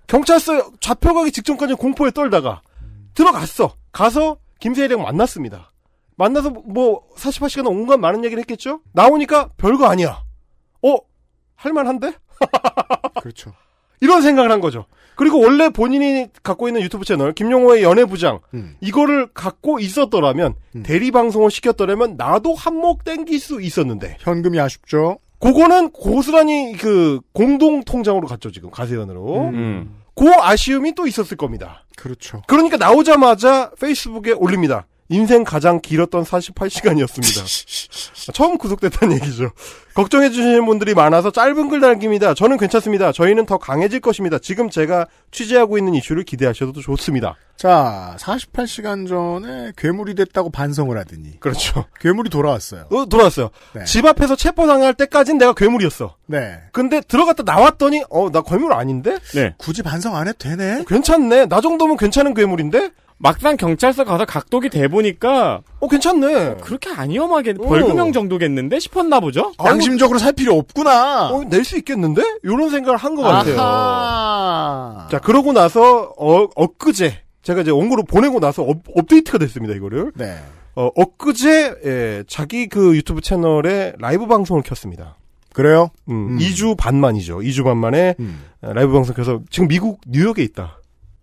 경찰서 잡혀가기 직전까지 공포에 떨다가 들어갔어. 가서 김세희랑 만났습니다. 만나서 뭐 48시간 온갖 많은 얘기를 했겠죠? 나오니까 별거 아니야. 어? 할만한데? 그렇죠. 이런 생각을 한 거죠. 그리고 원래 본인이 갖고 있는 유튜브 채널 김용호의 연애부장 음. 이거를 갖고 있었더라면 음. 대리 방송을 시켰더라면 나도 한몫 땡길 수 있었는데 현금이 아쉽죠. 그거는 고스란히 그 공동 통장으로 갔죠 지금 가세연으로 음. 그 아쉬움이 또 있었을 겁니다. 그렇죠. 그러니까 나오자마자 페이스북에 올립니다. 인생 가장 길었던 48시간이었습니다. 처음 구속됐다는 얘기죠. 걱정해 주시는 분들이 많아서 짧은 글 남깁니다. 저는 괜찮습니다. 저희는 더 강해질 것입니다. 지금 제가 취재하고 있는 이슈를 기대하셔도 좋습니다. 자, 48시간 전에 괴물이 됐다고 반성을 하더니 그렇죠. 괴물이 돌아왔어요. 어, 돌아왔어요. 네. 집 앞에서 체포당할 때까진 내가 괴물이었어. 네. 근데 들어갔다 나왔더니 어 나 괴물 아닌데? 네. 굳이 반성 안 해도 되네. 괜찮네. 나 정도면 괜찮은 괴물인데? 막상 경찰서 가서 각도기 대보니까 어 괜찮네. 그렇게 안 위험하게 어. 벌금형 정도겠는데 싶었나 보죠? 양심적으로 살 필요 없구나. 어, 낼 수 있겠는데? 이런 생각을 한 것 같아요. 아하. 자, 그러고 나서, 어, 엊그제, 제가 이제 원고로 보내고 나서 업, 업데이트가 됐습니다, 이거를. 네. 어, 엊그제, 예, 자기 그 유튜브 채널에 라이브 방송을 켰습니다. 그래요? 음, 음. 2주 반 만이죠. 2주 반 만에 음. 어, 라이브 방송 켜서 지금 미국 뉴욕에 있다.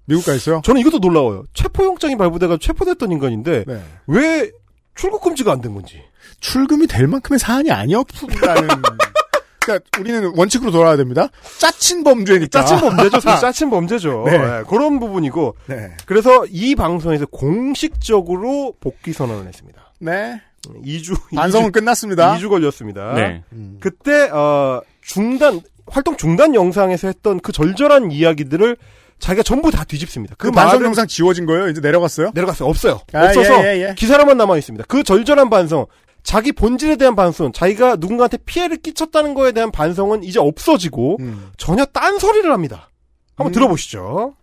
미국 가 있어요? 저는 이것도 놀라워요. 체포영장이 발부돼가 체포됐던 인간인데 네. 왜 출국 금지가 안 된 건지. 출금이 될 만큼의 사안이 아니었다는. 그러니까 우리는 원칙으로 돌아야 됩니다. 짜친 범죄니까. 짜친 범죄죠. 사실 짜친 범죄죠. 네. 예, 그런 부분이고 네. 그래서 이 방송에서 공식적으로 복귀 선언을 했습니다. 네. 2주 반성은 끝났습니다. 2주 걸렸습니다. 네. 음. 그때 어 중단 활동 중단 영상에서 했던 그 절절한 이야기들을 자기가 전부 다 뒤집습니다. 그 그 반성 영상 지워진 거예요? 이제 내려갔어요? 내려갔어요. 없어요. 아, 없어서 예, 예, 예. 기사로만 남아 있습니다. 그 절절한 반성, 자기 본질에 대한 반성, 자기가 누군가한테 피해를 끼쳤다는 거에 대한 반성은 이제 없어지고 음. 전혀 딴 소리를 합니다. 한번 음. 들어보시죠.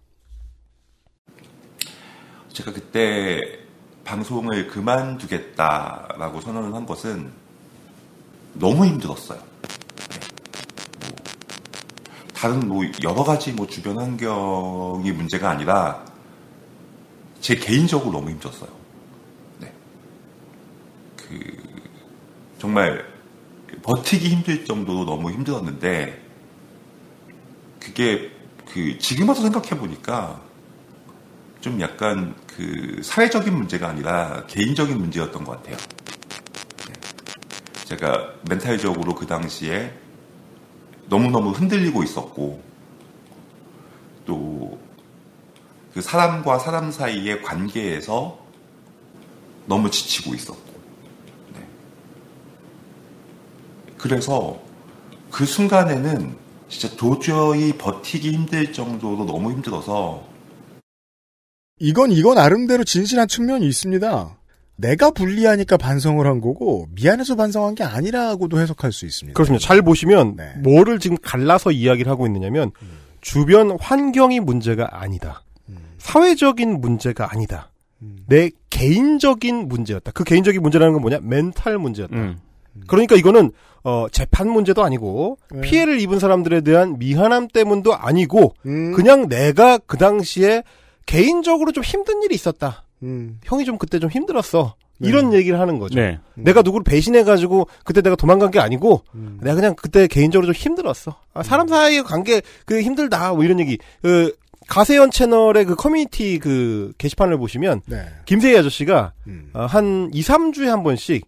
제가 그때 방송을 그만두겠다라고 선언을 한 것은 너무 힘들었어요. 다른 뭐 여러 가지 뭐 주변 환경이 문제가 아니라 제 개인적으로 너무 힘들었어요. 네. 그 정말 버티기 힘들 정도로 너무 힘들었는데 그게 그 지금 와서 생각해 보니까 좀 약간 그 사회적인 문제가 아니라 개인적인 문제였던 것 같아요. 네. 제가 멘탈적으로 그 당시에 너무너무 흔들리고 있었고 또 그 사람과 사람 사이의 관계에서 너무 지치고 있었고 네. 그래서 그 순간에는 진짜 도저히 버티기 힘들 정도로 너무 힘들어서 이건 이건 아름대로 진실한 측면이 있습니다. 내가 불리하니까 반성을 한 거고 미안해서 반성한 게 아니라고도 해석할 수 있습니다. 그렇습니다. 잘 보시면 네. 뭐를 지금 갈라서 이야기를 하고 있느냐면 주변 환경이 문제가 아니다. 사회적인 문제가 아니다. 내 개인적인 문제였다. 그 개인적인 문제라는 건 뭐냐? 멘탈 문제였다. 음. 그러니까 이거는 어, 재판 문제도 아니고 네. 피해를 입은 사람들에 대한 미안함 때문도 아니고 음, 그냥 내가 그 당시에 개인적으로 좀 힘든 일이 있었다. 음, 형이 좀 그때 좀 힘들었어. 네. 이런 얘기를 하는 거죠. 네. 내가 누구를 배신해가지고 그때 내가 도망간 게 아니고 음. 내가 그냥 그때 개인적으로 좀 힘들었어. 아, 사람 사이의 관계 그 힘들다 뭐 이런 얘기. 그 가세현 채널의 그 커뮤니티 그 게시판을 보시면 네. 김세희 아저씨가 음. 어, 한 2, 3주에 한 번씩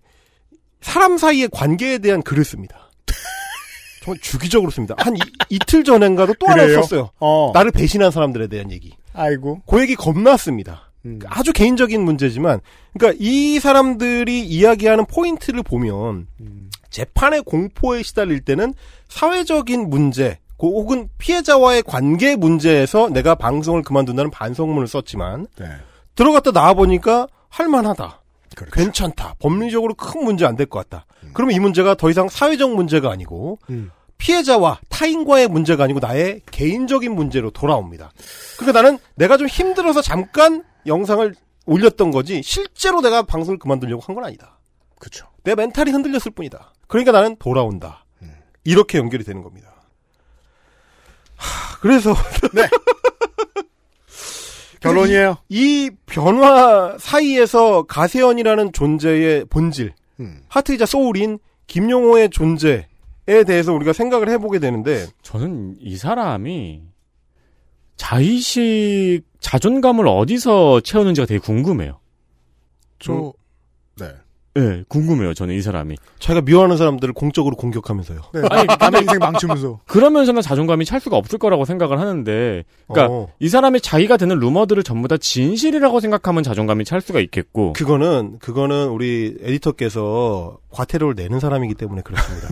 사람 사이의 관계에 대한 글을 씁니다. 정말 주기적으로 씁니다. 한 이, 틀 전엔가도 또 하나? 썼어요. 어. 나를 배신한 사람들에 대한 얘기. 아이고. 그 얘기 겁나 씁니다. 음. 아주 개인적인 문제지만, 그러니까 이 사람들이 이야기하는 포인트를 보면 음. 재판의 공포에 시달릴 때는 사회적인 문제, 그 혹은 피해자와의 관계 문제에서 내가 방송을 그만둔다는 반성문을 썼지만 네. 들어갔다 나와 보니까 할만하다. 그렇죠. 괜찮다. 법리적으로 큰 문제 안 될 것 같다. 그러면 이 문제가 더 이상 사회적 문제가 아니고 음. 피해자와 타인과의 문제가 아니고 나의 개인적인 문제로 돌아옵니다. 그러니까 나는 내가 좀 힘들어서 잠깐 영상을 올렸던 거지 실제로 내가 방송을 그만두려고 한 건 아니다. 그렇죠. 내 멘탈이 흔들렸을 뿐이다. 그러니까 나는 돌아온다. 이렇게 연결이 되는 겁니다. 하, 그래서 결론이에요. 이 변화 사이에서 가세현이라는 존재의 본질, 음. 하트이자 소울인 김용호의 존재에 대해서 우리가 생각을 해보게 되는데 저는 이 사람이 자의식 자존감을 어디서 채우는지가 되게 궁금해요. 저 네. 네, 궁금해요. 저는 이 사람이. 자기가 미워하는 사람들을 공적으로 공격하면서요. 네. 아니 남의 인생 망치면서. 그러면서는 자존감이 찰 수가 없을 거라고 생각을 하는데, 그러니까 어. 이 사람이 자기가 되는 루머들을 전부 다 진실이라고 생각하면 자존감이 찰 수가 있겠고, 그거는 그거는 우리 에디터께서 과태료를 내는 사람이기 때문에 그렇습니다.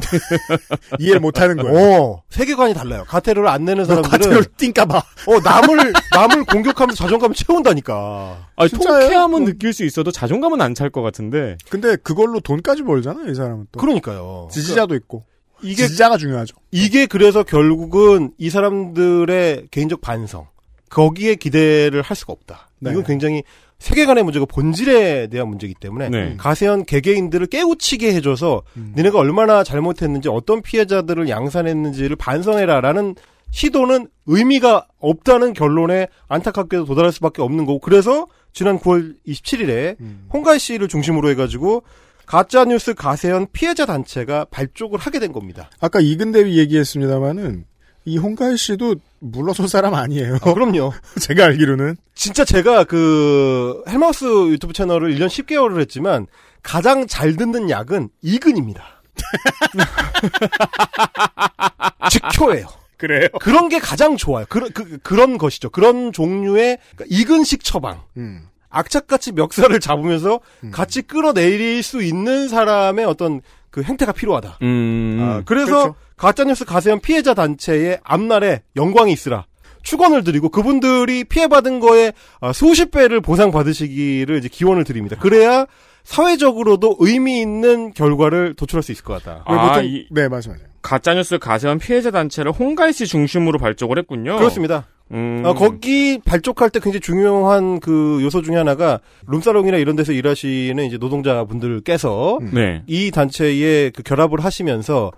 이해를 못하는 거예요. 어, 세계관이 달라요. 과태료를 안 내는 사람들은 과태료를 띵까봐. 어 남을 남을 공격하면서 자존감을 채운다니까. 아니, 진짜예요? 통쾌함은 어. 느낄 수 있어도 자존감은 안 찰 것 같은데, 근데 그걸로 돈까지 벌잖아요, 이 사람은 또. 그러니까요. 지지자도 있고. 이게 지지자가 중요하죠. 이게 그래서 결국은 이 사람들의 개인적 반성 거기에 기대를 할 수가 없다. 네. 이건 굉장히 세계관의 문제가 본질에 대한 문제이기 때문에 네. 가세현 개개인들을 깨우치게 해줘서 니네가 얼마나 잘못했는지 어떤 피해자들을 양산했는지를 반성해라라는 시도는 의미가 없다는 결론에 안타깝게도 도달할 수밖에 없는 거고 그래서 지난 9월 27일에 음. 홍가희 씨를 중심으로 해가지고 가짜 뉴스 가세현 피해자 단체가 발족을 하게 된 겁니다. 아까 이근대위 얘기했습니다마는 이 홍가희 씨도 물러설 사람 아니에요. 아, 그럼요. 제가 알기로는. 진짜 제가 그 헬마우스 유튜브 채널을 1년 10개월을 했지만 가장 잘 듣는 약은 이근입니다. 직효예요. 그래요? 그런 게 가장 좋아요. 그런 그, 그런 것이죠. 그런 종류의 이근식 처방. 음. 악착같이 멱살을 잡으면서 같이 끌어내릴 수 있는 사람의 어떤 그 행태가 필요하다. 음, 아, 그래서 그렇죠. 가짜뉴스 가세현 피해자 단체의 앞날에 영광이 있으라 축원을 드리고 그분들이 피해받은 거에 아, 수십 배를 보상받으시기를 이제 기원을 드립니다. 그래야 사회적으로도 의미 있는 결과를 도출할 수 있을 것 같다. 왜 아, 보통- 이- 네, 말씀하세요. 가짜뉴스 가세현 피해자 단체를 홍가희 씨 중심으로 발족을 했군요. 그렇습니다. 음, 어, 거기 발족할 때 굉장히 중요한 그 요소 중에 하나가 룸사롱이나 이런 데서 일하시는 이제 노동자분들께서 네. 이 단체에 그 결합을 하시면서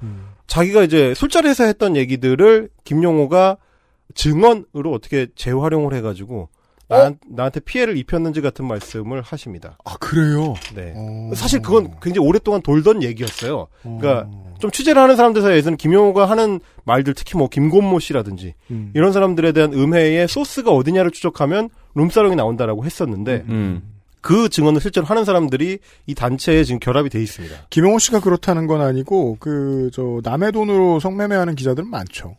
자기가 이제 술자리에서 했던 얘기들을 김용호가 증언으로 어떻게 재활용을 해가지고 나, 나한테 피해를 입혔는지 같은 말씀을 하십니다. 아, 그래요? 네. 어. 사실 그건 굉장히 오랫동안 돌던 얘기였어요. 그러니까 어. 좀 취재를 하는 사람들 사이에서는 김용호가 하는 말들 특히 뭐 김곤모 씨라든지 음. 이런 사람들에 대한 음해의 소스가 어디냐를 추적하면 룸사롱이 나온다라고 했었는데 음. 그 증언을 실제로 하는 사람들이 이 단체에 지금 결합이 돼 있습니다. 김용호 씨가 그렇다는 건 아니고, 그, 저, 남의 돈으로 성매매하는 기자들은 많죠.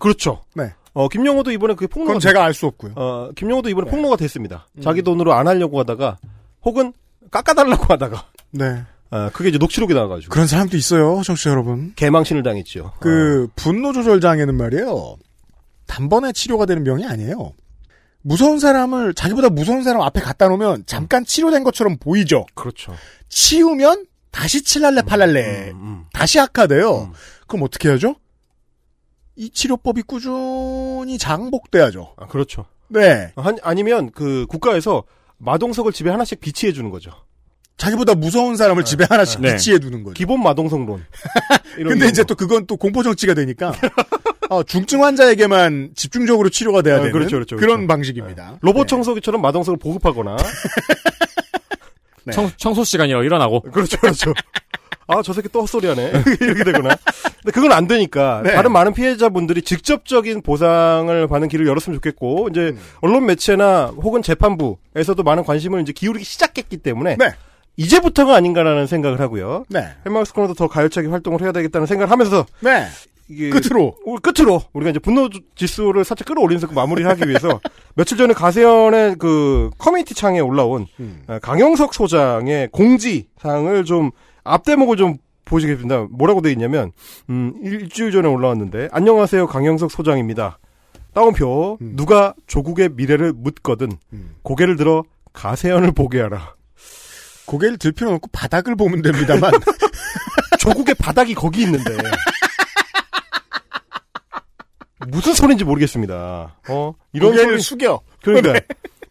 그렇죠. 네. 어, 김용호도 이번에 그게 폭로가 그건 제가 알 수 없고요. 어, 김용호도 이번에 네. 폭로가 됐습니다. 자기 돈으로 안 하려고 하다가 혹은 깎아달라고 하다가 네. 아, 그게 이제 녹취록이 나와가지고. 그런 사람도 있어요, 청취자 여러분. 개망신을 당했죠. 그 분노 조절 장애는 말이에요. 단번에 치료가 되는 병이 아니에요. 무서운 사람을 자기보다 무서운 사람 앞에 갖다 놓으면 잠깐 치료된 것처럼 보이죠. 그렇죠. 치우면 다시 칠랄래 팔랄래 음, 다시 악화돼요. 그럼 어떻게 하죠? 이 치료법이 꾸준히 장복돼야죠. 아, 그렇죠. 네. 한- 아니면 그 국가에서 마동석을 집에 하나씩 비치해 주는 거죠. 자기보다 무서운 사람을 집에 하나씩 네. 비치해 두는 거죠. 기본 마동석론. 근데 거. 이제 또 그건 또 공포 정치가 되니까 어, 중증 환자에게만 집중적으로 치료가 돼야 아, 되는 그렇죠, 그렇죠, 그런 그렇죠. 방식입니다. 로봇 청소기처럼 마동석을 보급하거나. 네. 청, 청소 시간이라 일어나고. 그렇죠, 그렇죠. 아, 저 새끼 또 헛소리하네. 이렇게 되거나. 근데 그건 안 되니까 네. 다른 많은 피해자분들이 직접적인 보상을 받는 길을 열었으면 좋겠고 이제 음. 언론 매체나 혹은 재판부에서도 많은 관심을 이제 기울이기 시작했기 때문에 네. 이제부터가 아닌가라는 생각을 하고요. 네. 헬마우스 코너도 더 가열차게 활동을 해야 되겠다는 생각을 하면서 네. 이게 끝으로 끝으로 우리가 이제 분노 지수를 살짝 끌어올리면서 그 마무리를 하기 위해서 며칠 전에 가세연의 그 커뮤니티 창에 올라온 음. 어, 강용석 소장의 공지 사항을 좀 앞대목을 좀 보시겠습니다. 뭐라고 돼 있냐면 음, 일주일 전에 올라왔는데 안녕하세요 강용석 소장입니다. 따옴표 누가 조국의 미래를 묻거든 고개를 들어 가세연을 보게 하라. 고개를 들 필요는 없고 바닥을 보면 됩니다만 조국의 바닥이 거기 있는데 무슨 소리인지 모르겠습니다. 어 이런 고개를 소리 숙여. 그러니까 네.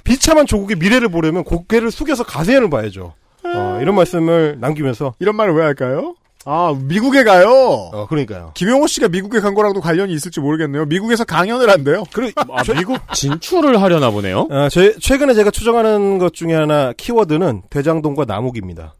비참한 조국의 미래를 보려면 고개를 숙여서 가세연을 봐야죠. 어, 이런 말씀을 남기면서 이런 말을 왜 할까요? 아 미국에 가요. 어 그러니까요. 김용호 씨가 미국에 간 거랑도 관련이 있을지 모르겠네요. 미국에서 강연을 한대요. 그래 아, 미국 진출을 하려나 보네요. 아, 제, 최근에 제가 추정하는 것 중에 하나 키워드는 대장동과 남욱입니다.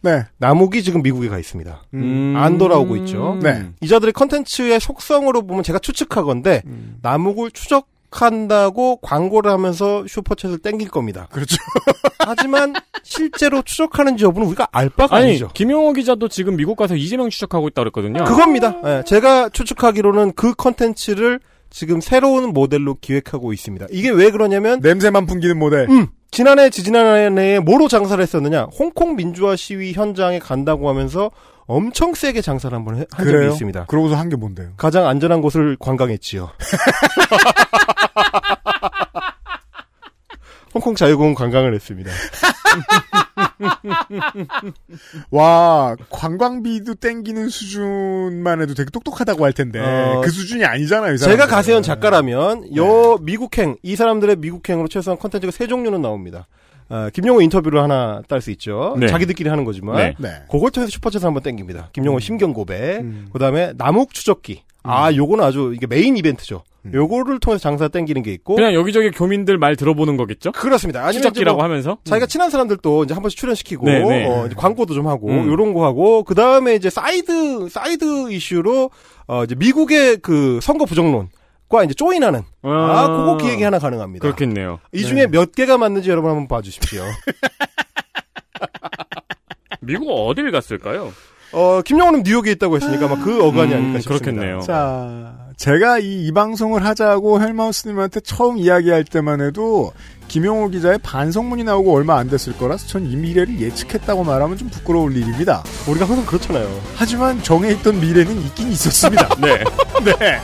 네. 남욱이 지금 미국에 가 있습니다. 음. 안 돌아오고 있죠. 네. 이자들의 컨텐츠의 속성으로 보면 제가 추측하건데 음. 남욱을 추적 한다고 광고를 하면서 슈퍼챗을 땡길 겁니다. 그렇죠. 하지만 실제로 추적하는지 여부는 우리가 알 바가 아니, 아니죠. 김용호 기자도 지금 미국 가서 이재명 추적하고 있다 그랬거든요. 그겁니다. 예, 제가 추측하기로는 그 컨텐츠를 지금 새로운 모델로 기획하고 있습니다. 이게 왜 그러냐면 냄새만 풍기는 모델. 음, 지난해 지지난해에 뭐로 장사를 했었느냐? 홍콩 민주화 시위 현장에 간다고 하면서 엄청 세게 장사를 한번 한 적이 그래요? 있습니다. 그러고서 한 게 뭔데요? 가장 안전한 곳을 관광했지요. 홍콩 자유공원 관광을 했습니다. 와 관광비도 땡기는 수준만 해도 되게 똑똑하다고 할 텐데 어, 그 수준이 아니잖아요. 제가 가세연 작가라면 여 미국행 이 사람들의 미국행으로 최소한 컨텐츠가 세 종류는 나옵니다. 아, 김용호 인터뷰를 하나 딸 수 있죠. 네. 자기들끼리 하는 거지만 네. 네. 그걸 통해서 슈퍼챗을 한번 땡깁니다. 김용호 심경 고백. 음. 그다음에 남욱 추적기. 아, 요거는 아주 이게 메인 이벤트죠. 음. 요거를 통해서 장사 땡기는 게 있고 그냥 여기저기 교민들 말 들어보는 거겠죠? 그렇습니다. 아니면 이제 추적기라고 뭐 하면서. 자기가 친한 사람들도 이제 한 번씩 출연시키고 네, 네. 어, 이제 광고도 좀 하고 음. 요런 거 하고 그 다음에 이제 사이드 사이드 이슈로 어 이제 미국의 그 선거 부정론 과 이제 조인하는 아, 그거 기획이 하나 가능합니다. 그렇겠네요. 이 중에 몇 개가 맞는지 여러분 한번 봐 주십시오. 미국 어딜 갔을까요? 어, 김영호는 뉴욕에 있다고 했으니까 아마 그 어간이 음, 아닐까 싶습니다. 그렇겠네요. 자 제가 이, 이 방송을 하자고 헬마우스님한테 처음 이야기할 때만 해도 김용호 기자의 반성문이 나오고 얼마 안 됐을 거라서 전 이 미래를 예측했다고 말하면 좀 부끄러울 일입니다. 우리가 항상 그렇잖아요. 하지만 정해있던 미래는 있긴 있었습니다. 네. 네.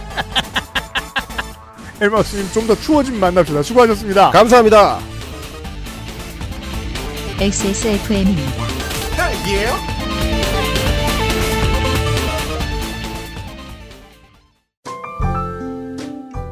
헬마우스님 좀 더 추워지면 만납시다. 수고하셨습니다. 감사합니다. XSFM입니다.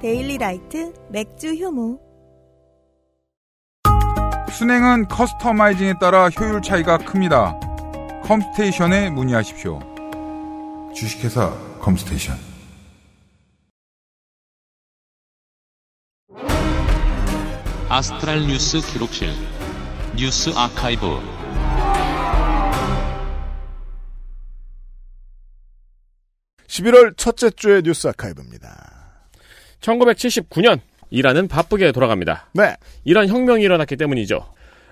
데일리 라이트 맥주 효모 수냉은 customizing에 따라 효율 차이가 큽니다. 컴스테이션에 문의하십시오. 주식회사 컴스테이션 아스트랄 뉴스 기록실 뉴스 아카이브 십일월 첫째 주의 뉴스 아카이브입니다. 1979년 이란은 바쁘게 돌아갑니다. 네. 이란 혁명이 일어났기 때문이죠.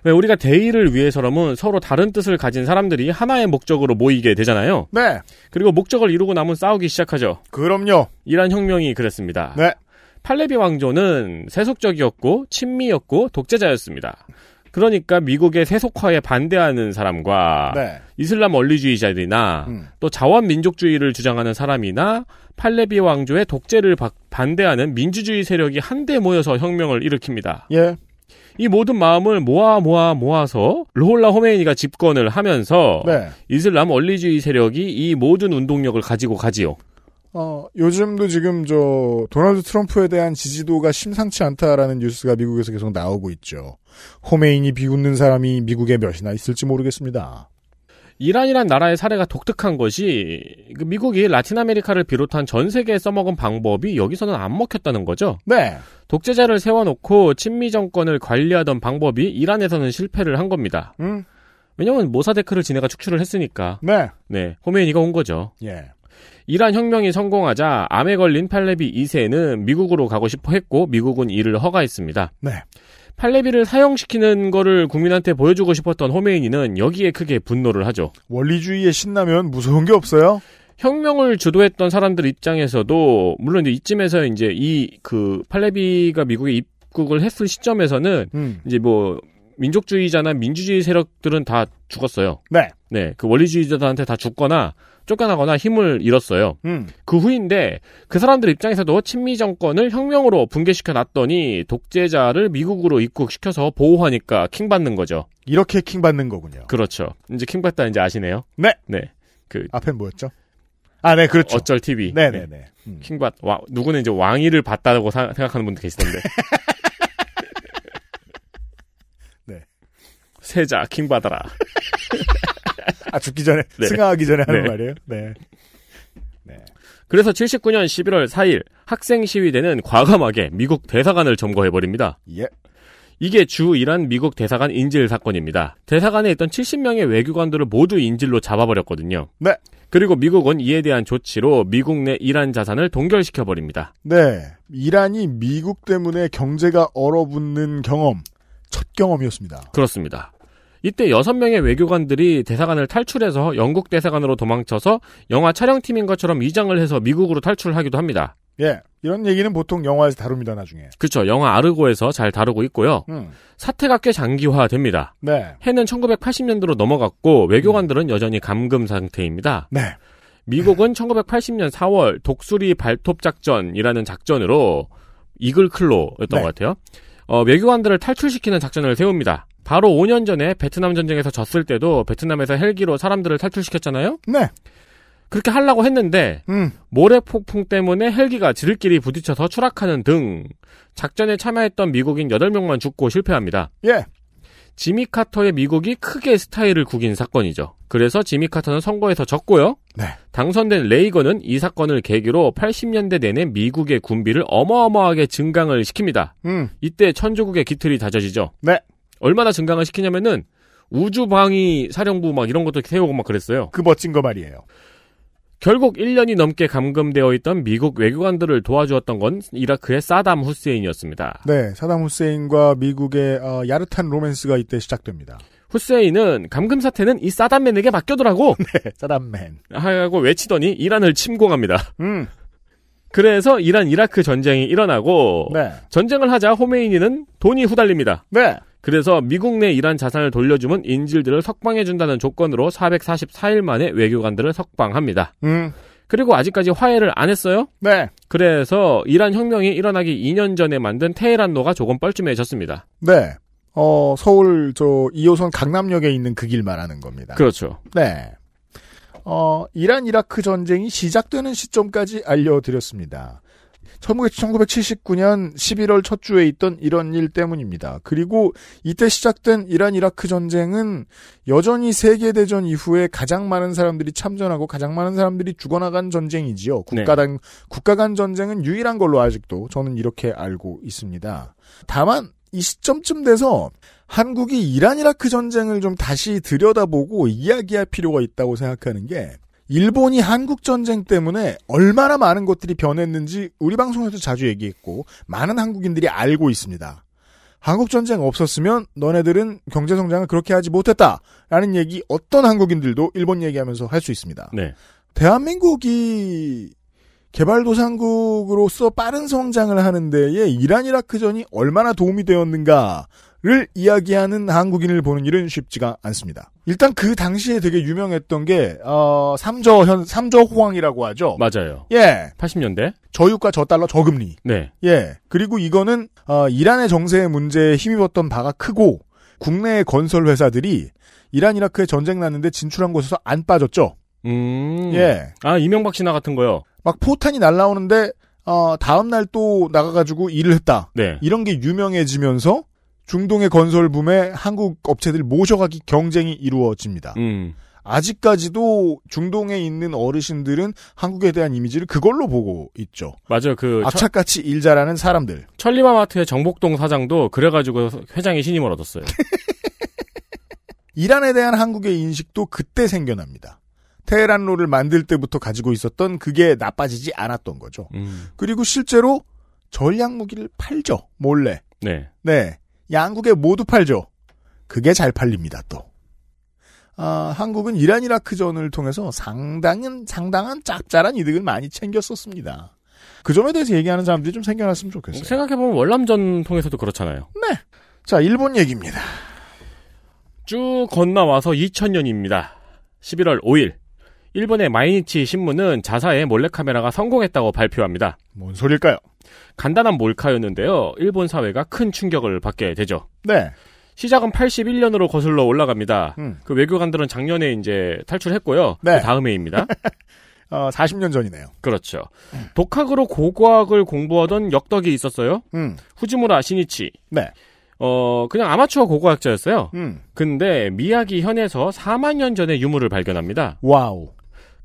왜 우리가 대의를 위해서라면 서로 다른 뜻을 가진 사람들이 하나의 목적으로 모이게 되잖아요. 네. 그리고 목적을 이루고 나면 싸우기 시작하죠. 그럼요. 이란 혁명이 그랬습니다. 네. 팔레비 왕조는 세속적이었고 친미였고 독재자였습니다. 그러니까 미국의 세속화에 반대하는 사람과 네. 이슬람 원리주의자들이나 음. 또 자원민족주의를 주장하는 사람이나 팔레비 왕조의 독재를 바- 반대하는 민주주의 세력이 한데 모여서 혁명을 일으킵니다. 예. 이 모든 마음을 모아 모아 모아서 르홀라 호메이니가 집권을 하면서 네. 이슬람 원리주의 세력이 이 모든 운동력을 가지고 가지요. 어, 요즘도 지금 저 도널드 트럼프에 대한 지지도가 심상치 않다라는 뉴스가 미국에서 계속 나오고 있죠. 호메인이 비웃는 사람이 미국에 몇이나 있을지 모르겠습니다. 이란이란 나라의 사례가 독특한 것이 그 미국이 라틴 아메리카를 비롯한 전 세계에 써먹은 방법이 여기서는 안 먹혔다는 거죠. 네. 독재자를 세워놓고 친미 정권을 관리하던 방법이 이란에서는 실패를 한 겁니다. 음. 왜냐면 모사데크를 지네가 축출을 했으니까. 네. 네, 호메이니가 온 거죠. 예. 이란 혁명이 성공하자 암에 걸린 팔레비 2세는 미국으로 가고 싶어 했고 미국은 이를 허가했습니다. 네. 팔레비를 사형시키는 거를 국민한테 보여주고 싶었던 호메이니는 여기에 크게 분노를 하죠. 원리주의에 신나면 무서운 게 없어요? 혁명을 주도했던 사람들 입장에서도 물론 이제 이쯤에서 이제 이 그 팔레비가 미국에 입국을 했을 시점에서는 음. 이제 뭐 민족주의자나 민주주의 세력들은 다 죽었어요. 네. 네, 그 원리주의자들한테 다 죽거나 쫓겨나거나 힘을 잃었어요. 음. 그 후인데 그 사람들 입장에서도 친미 정권을 혁명으로 붕괴시켜 놨더니 독재자를 미국으로 입국시켜서 보호하니까 킹 받는 거죠. 이렇게 킹 받는 거군요. 그렇죠. 이제 킹 받다 이제 아시네요. 네. 네. 그 앞엔 뭐였죠? 아, 네, 그렇죠. 어쩔 TV. 네 네 네. 음. 킹받 와 누구는 이제 왕위를 받다고 사- 생각하는 분도 계시던데. 네. 세자 킹 받아라. 아, 죽기 전에, 네. 승하하기 전에 하는 네. 말이에요? 네. 그래서 79년 11월 4일 학생 시위대는 과감하게 미국 대사관을 점거해 버립니다. 예. 이게 주 이란 미국 대사관 인질 사건입니다. 대사관에 있던 70명의 외교관들을 모두 인질로 잡아버렸거든요. 네. 그리고 미국은 이에 대한 조치로 미국 내 이란 자산을 동결시켜 버립니다. 네. 이란이 미국 때문에 경제가 얼어붙는 경험, 첫 경험이었습니다. 그렇습니다. 이때 6명의 외교관들이 대사관을 탈출해서 영국 대사관으로 도망쳐서 영화 촬영팀인 것처럼 위장을 해서 미국으로 탈출하기도 합니다. 예. 이런 얘기는 보통 영화에서 다룹니다, 나중에. 그쵸. 영화 아르고에서 잘 다루고 있고요. 음. 사태가 꽤 장기화됩니다. 네. 해는 1980년도로 넘어갔고 외교관들은 여전히 감금 상태입니다. 네. 미국은 1980년 4월 독수리 발톱 작전이라는 작전으로 이글 클로였던 네. 것 같아요. 어, 외교관들을 탈출시키는 작전을 세웁니다. 바로 5년 전에 베트남 전쟁에서 졌을 때도 베트남에서 헬기로 사람들을 탈출시켰잖아요. 네. 그렇게 하려고 했는데 음. 모래 폭풍 때문에 헬기가 지들끼리 부딪혀서 추락하는 등 작전에 참여했던 미국인 8명만 죽고 실패합니다. 예. 지미 카터의 미국이 크게 스타일을 구긴 사건이죠. 그래서 지미 카터는 선거에서 졌고요. 네. 당선된 레이건은 이 사건을 계기로 80년대 내내 미국의 군비를 어마어마하게 증강을 시킵니다. 음. 이때 천조국의 기틀이 다져지죠. 네. 얼마나 증강을 시키냐면은 우주방위 사령부 막 이런 것도 세우고 막 그랬어요. 그 멋진 거 말이에요. 결국 1년이 넘게 감금되어 있던 미국 외교관들을 도와주었던 건 이라크의 사담 후세인이었습니다. 네. 사담 후세인과 미국의 어, 야릇한 로맨스가 이때 시작됩니다. 후세인은 감금 사태는 이 사담맨에게 맡겨두라고 네. 사담맨. 하고 외치더니 이란을 침공합니다. 음. 그래서 이란 이라크 전쟁이 일어나고 네. 전쟁을 하자 호메이니는 돈이 후달립니다. 네. 그래서 미국 내 이란 자산을 돌려주면 인질들을 석방해준다는 조건으로 444일 만에 외교관들을 석방합니다. 음. 그리고 아직까지 화해를 안 했어요. 네. 그래서 이란 혁명이 일어나기 2년 전에 만든 테헤란로가 조금 뻘쭘해졌습니다. 네. 어, 서울 저 2호선 강남역에 있는 그 길 말하는 겁니다. 그렇죠. 네. 어, 이란 이라크 전쟁이 시작되는 시점까지 알려드렸습니다. 1979년 11월 첫 주에 있던 이런 일 때문입니다. 그리고 이때 시작된 이란 이라크 전쟁은 여전히 세계대전 이후에 가장 많은 사람들이 참전하고 가장 많은 사람들이 죽어나간 전쟁이지요. 국가 간, 국가 간 전쟁은 유일한 걸로 아직도 저는 이렇게 알고 있습니다. 다만 이 시점쯤 돼서 한국이 이란 이라크 전쟁을 좀 다시 들여다보고 이야기할 필요가 있다고 생각하는 게 일본이 한국 전쟁 때문에 얼마나 많은 것들이 변했는지 우리 방송에서 자주 얘기했고 많은 한국인들이 알고 있습니다. 한국 전쟁 없었으면 너네들은 경제 성장을 그렇게 하지 못했다라는 얘기 어떤 한국인들도 일본 얘기하면서 할 수 있습니다. 네. 대한민국이 개발도상국으로서 빠른 성장을 하는 데에 이란 이라크전이 얼마나 도움이 되었는가를 이야기하는 한국인을 보는 일은 쉽지가 않습니다. 일단 그 당시에 되게 유명했던 게 어, 삼저 현 삼저 호황이라고 하죠. 맞아요. 예. 80년대? 저유가 저달러 저금리. 네. 예. 그리고 이거는 어, 이란의 정세 문제에 힘입었던 바가 크고 국내의 건설 회사들이 이란 이라크에 전쟁 났는데 진출한 곳에서 안 빠졌죠. 음. 예. 아, 이명박 신화 같은 거요. 막 포탄이 날라오는데 어, 다음 날 또 나가가지고 일을 했다. 네. 이런 게 유명해지면서 중동의 건설 붐에 한국 업체들 모셔가기 경쟁이 이루어집니다. 음. 아직까지도 중동에 있는 어르신들은 한국에 대한 이미지를 그걸로 보고 있죠. 맞아요. 그 악착같이 일 잘하는 사람들. 천리마마트의 정복동 사장도 그래가지고 회장의 신임을 얻었어요. 이란에 대한 한국의 인식도 그때 생겨납니다. 테헤란로를 만들 때부터 가지고 있었던 그게 나빠지지 않았던 거죠. 음. 그리고 실제로 전략 무기를 팔죠. 몰래. 네. 네. 양국에 모두 팔죠. 그게 잘 팔립니다, 또. 아, 한국은 이란 이라크전을 통해서 상당한, 상당한 짭짤한 이득을 많이 챙겼었습니다. 그 점에 대해서 얘기하는 사람들이 좀 생겨났으면 좋겠어요. 생각해보면 월남전 통해서도 그렇잖아요. 네. 자, 일본 얘기입니다. 쭉 건너와서 2000년입니다. 11월 5일. 일본의 마이니치 신문은 자사의 몰래카메라가 성공했다고 발표합니다. 뭔 소릴까요? 간단한 몰카였는데요. 일본 사회가 큰 충격을 받게 되죠. 네. 시작은 81년으로 거슬러 올라갑니다. 음. 그 외교관들은 작년에 이제 탈출했고요. 네. 그 다음 해입니다. 어, 40년 전이네요. 그렇죠. 독학으로 고고학을 공부하던 역덕이 있었어요. 음. 후지무라 시니치. 네. 어, 그냥 아마추어 고고학자였어요. 음. 근데 미야기 현에서 4만 년 전의 유물을 발견합니다. wow.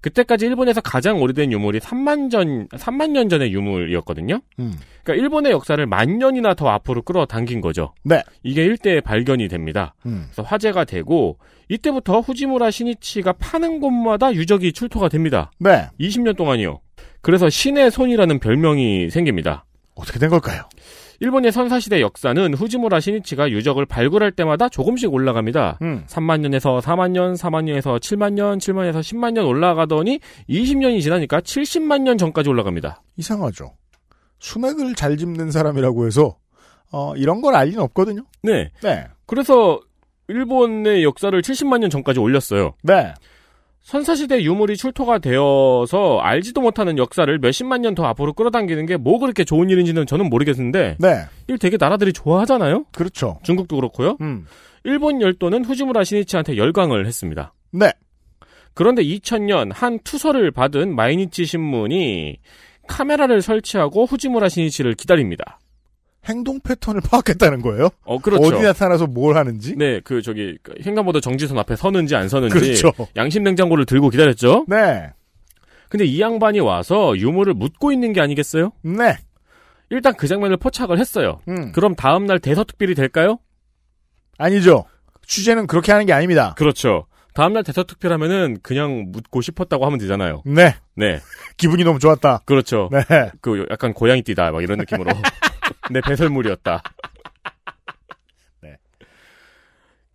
그때까지 일본에서 가장 오래된 유물이 3만 전 3만 년 전의 유물이었거든요. 음. 그러니까 일본의 역사를 만 년이나 더 앞으로 끌어당긴 거죠. 네. 이게 일대에 발견이 됩니다. 음. 그래서 화제가 되고 이때부터 후지무라 시니치가 파는 곳마다 유적이 출토가 됩니다. 네. 20년 동안이요. 그래서 신의 손이라는 별명이 생깁니다. 어떻게 된 걸까요? 일본의 선사시대 역사는 후지무라 시니치가 유적을 발굴할 때마다 조금씩 올라갑니다. 음. 3만 년에서 4만 년, 4만 년에서 7만 년, 7만에서 10만 년 올라가더니 20년이 지나니까 70만 년 전까지 올라갑니다. 이상하죠. 수맥을 잘 짚는 사람이라고 해서 어, 이런 걸 알 리는 없거든요. 네. 네. 그래서 일본의 역사를 70만 년 전까지 올렸어요. 네. 선사시대 유물이 출토가 되어서 알지도 못하는 역사를 몇십만 년 더 앞으로 끌어당기는 게 뭐 그렇게 좋은 일인지는 저는 모르겠는데 네. 일 되게 나라들이 좋아하잖아요. 그렇죠. 중국도 그렇고요. 음. 일본 열도는 후지무라 시니치한테 열광을 했습니다. 네. 그런데 2000년 한 투서를 받은 마이니치 신문이 카메라를 설치하고 후지무라 시니치를 기다립니다. 행동 패턴을 파악했다는 거예요? 어, 그렇죠. 어디 나타나서 뭘 하는지? 네, 그 저기 그 횡단보도 정지선 앞에 서는지 안 서는지 그렇죠. 양심 냉장고를 들고 기다렸죠. 네. 근데 이 양반이 와서 유물을 묻고 있는 게 아니겠어요? 네. 일단 그 장면을 포착을 했어요. 음. 그럼 다음 날 대서특필이 될까요? 아니죠. 취재는 그렇게 하는 게 아닙니다. 그렇죠. 다음 날 대서특필하면은 그냥 묻고 싶었다고 하면 되잖아요. 네. 네. 기분이 너무 좋았다. 그렇죠. 네. 그 약간 고양이 띠다 막 이런 느낌으로 내 배설물이었다. 네.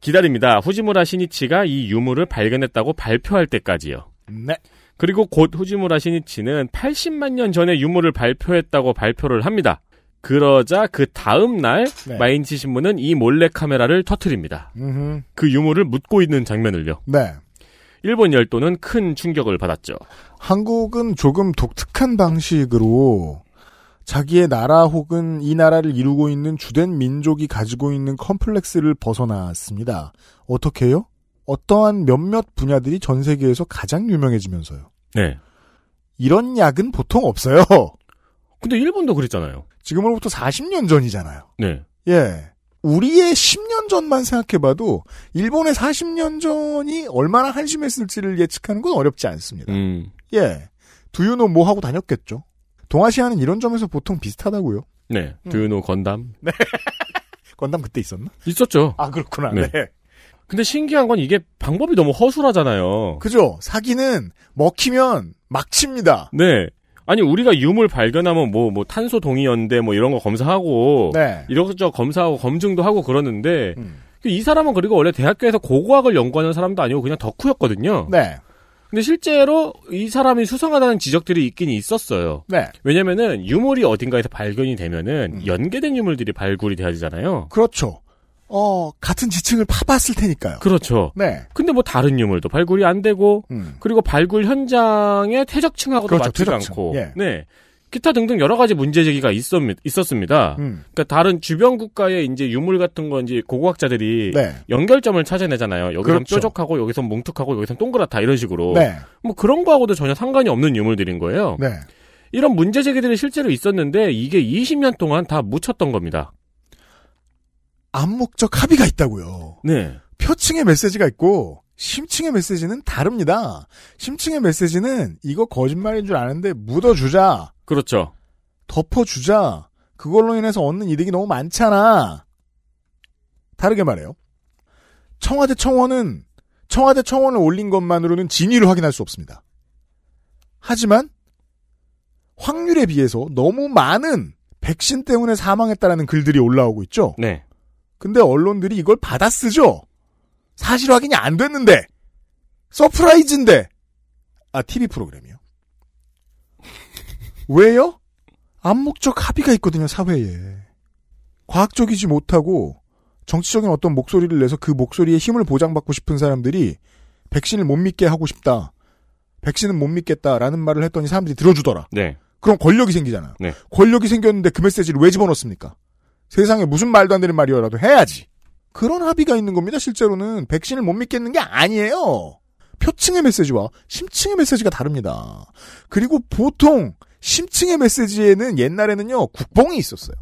기다립니다. 후지무라 시니치가 이 유물을 발견했다고 발표할 때까지요. 네. 그리고 곧 후지무라 시니치는 80만 년 전에 유물을 발표했다고 발표를 합니다. 그러자 그 다음 날 네. 마인치 신문은 이 몰래 카메라를 터트립니다. 그 유물을 묻고 있는 장면을요. 네. 일본 열도는 큰 충격을 받았죠. 한국은 조금 독특한 방식으로 자기의 나라 혹은 이 나라를 이루고 있는 주된 민족이 가지고 있는 컴플렉스를 벗어났습니다. 어떻게요? 어떠한 몇몇 분야들이 전 세계에서 가장 유명해지면서요. 네. 이런 약은 보통 없어요. 근데 일본도 그랬잖아요. 지금으로부터 40년 전이잖아요. 네. 예. 우리의 10년 전만 생각해봐도 일본의 40년 전이 얼마나 한심했을지를 예측하는 건 어렵지 않습니다. 음. 예. 두유노 뭐 하고 다녔겠죠. 동아시아는 이런 점에서 보통 비슷하다고요. 네. 음. 드유노 건담. 건담 그때 있었나? 있었죠. 아 그렇구나. 네. 네. 근데 신기한 건 이게 방법이 너무 허술하잖아요. 그죠? 사기는 먹히면 막 칩니다. 네. 아니 우리가 유물 발견하면 뭐뭐 탄소 동위 연대 뭐 이런 거 검사하고 네. 이것저것 검사하고 검증도 하고 그러는데 음. 이 사람은 그리고 원래 대학교에서 고고학을 연구하는 사람도 아니고 그냥 덕후였거든요. 네. 근데 실제로 이 사람이 수상하다는 지적들이 있긴 있었어요. 네. 왜냐면은 유물이 어딘가에서 발견이 되면은 음. 연계된 유물들이 발굴이 돼야 되잖아요. 그렇죠. 어, 같은 지층을 파봤을 테니까요. 그렇죠. 네. 근데 뭐 다른 유물도 발굴이 안 되고 음. 그리고 발굴 현장의 퇴적층하고도 그렇죠, 맞지가 퇴적층. 않고 예. 네. 기타 등등 여러 가지 문제 제기가 있었, 있었습니다. 음. 그러니까 다른 주변 국가의 이제 유물 같은 건 이제 고고학자들이 네. 연결점을 찾아내잖아요. 여기선 그렇죠. 뾰족하고 여기선 뭉툭하고 여기선 동그랗다 이런 식으로. 네. 뭐 그런 거하고도 전혀 상관이 없는 유물들인 거예요. 네. 이런 문제 제기들이 실제로 있었는데 이게 20년 동안 다 묻혔던 겁니다. 암묵적 합의가 있다고요. 네. 표층의 메시지가 있고 심층의 메시지는 다릅니다. 심층의 메시지는 이거 거짓말인 줄 아는데 묻어주자. 그렇죠. 덮어주자. 그걸로 인해서 얻는 이득이 너무 많잖아. 다르게 말해요. 청와대 청원은 청와대 청원을 올린 것만으로는 진위를 확인할 수 없습니다. 하지만 확률에 비해서 너무 많은 백신 때문에 사망했다라는 글들이 올라오고 있죠. 네. 근데 언론들이 이걸 받아 쓰죠. 사실 확인이 안 됐는데 서프라이즈인데 아 TV 프로그램이요. 왜요? 암묵적 합의가 있거든요 사회에. 과학적이지 못하고 정치적인 어떤 목소리를 내서 그 목소리에 힘을 보장받고 싶은 사람들이 백신을 못 믿게 하고 싶다. 백신은 못 믿겠다라는 말을 했더니 사람들이 들어주더라. 네. 그럼 권력이 생기잖아요. 네. 권력이 생겼는데 그 메시지를 왜 집어넣습니까? 세상에 무슨 말도 안 되는 말이어라도 해야지. 그런 합의가 있는 겁니다. 실제로는 백신을 못 믿겠는 게 아니에요. 표층의 메시지와 심층의 메시지가 다릅니다. 그리고 보통 심층의 메시지에는 옛날에는요 국뽕이 있었어요.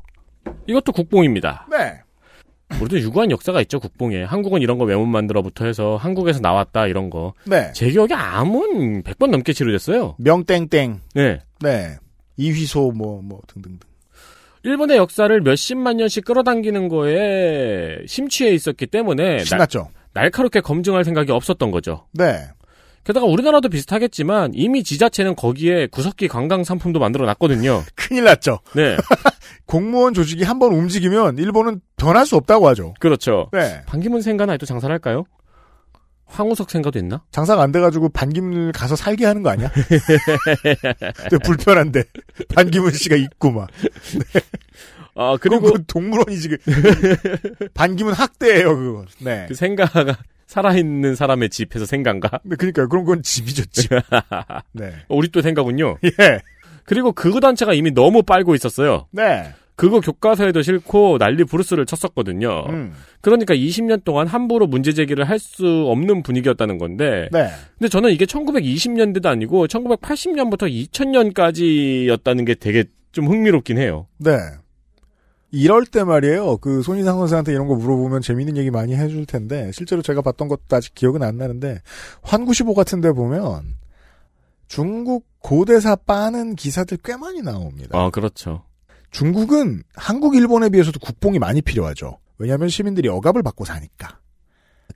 이것도 국뽕입니다. 네. 우리도 유구한 역사가 있죠, 국뽕에. 한국은 이런 거왜못 만들어부터 해서 한국에서 나왔다, 이런 거. 네. 제 기억에 암은 100번 넘게 치료됐어요. 명땡땡. 네. 네. 이휘소 뭐뭐 등등등. 일본의 역사를 몇십만 년씩 끌어당기는 거에 심취해 있었기 때문에 신났죠. 날, 날카롭게 검증할 생각이 없었던 거죠. 네. 게다가 우리나라도 비슷하겠지만 이미 지자체는 거기에 구석기 관광 상품도 만들어 놨거든요. 큰일 났죠. 네. 공무원 조직이 한번 움직이면 일본은 변할 수 없다고 하죠. 그렇죠. 네. 반기문 생가나 또 장사를 할까요? 황우석 생가도 있나? 장사가 안 돼가지고 반기문을 가서 살게 하는 거 아니야? 근데 불편한데 반기문 씨가 있고 막. 네. 아 그리고 그 동물원이 지금 반기문 학대예요 그거. 네. 그 생가가 살아있는 사람의 집에서 생간가? 네, 그러니까 그런 건 집이죠 집. 네. 우리 또 생가군요. 예. 그리고 그거 단체가 이미 너무 빨고 있었어요. 네. 그거 교과서에도 싫고 난리 부르스를 쳤었거든요. 음. 그러니까 20년 동안 함부로 문제 제기를 할 수 없는 분위기였다는 건데. 네. 근데 저는 이게 1920년대도 아니고 1980년부터 2000년까지였다는 게 되게 좀 흥미롭긴 해요. 네. 이럴 때 말이에요. 그 손희상 선생한테 이런 거 물어보면 재밌는 얘기 많이 해줄 텐데 실제로 제가 봤던 것도 아직 기억은 안 나는데 환구시보 같은데 보면 중국 고대사 빠는 기사들 꽤 많이 나옵니다. 아 그렇죠. 중국은 한국, 일본에 비해서도 국뽕이 많이 필요하죠. 왜냐하면 시민들이 억압을 받고 사니까.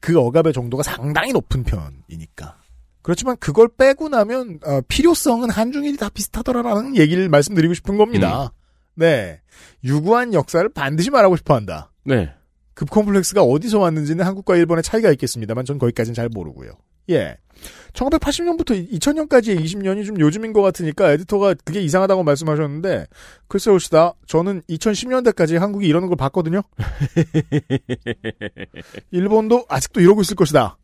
그 억압의 정도가 상당히 높은 편이니까. 그렇지만 그걸 빼고 나면 어, 필요성은 한중일이 다 비슷하더라라는 얘기를 말씀드리고 싶은 겁니다. 네. 유구한 역사를 반드시 말하고 싶어 한다. 네. 급 콤플렉스가 어디서 왔는지는 한국과 일본의 차이가 있겠습니다.만 전 거기까지는 잘 모르고요. 예. 1980년부터 2000년까지의 20년이 좀 요즘인 것 같으니까 에디터가 그게 이상하다고 말씀하셨는데 글쎄 봅시다. 저는 2010년대까지 한국이 이러는 걸 봤거든요. 일본도 아직도 이러고 있을 것이다.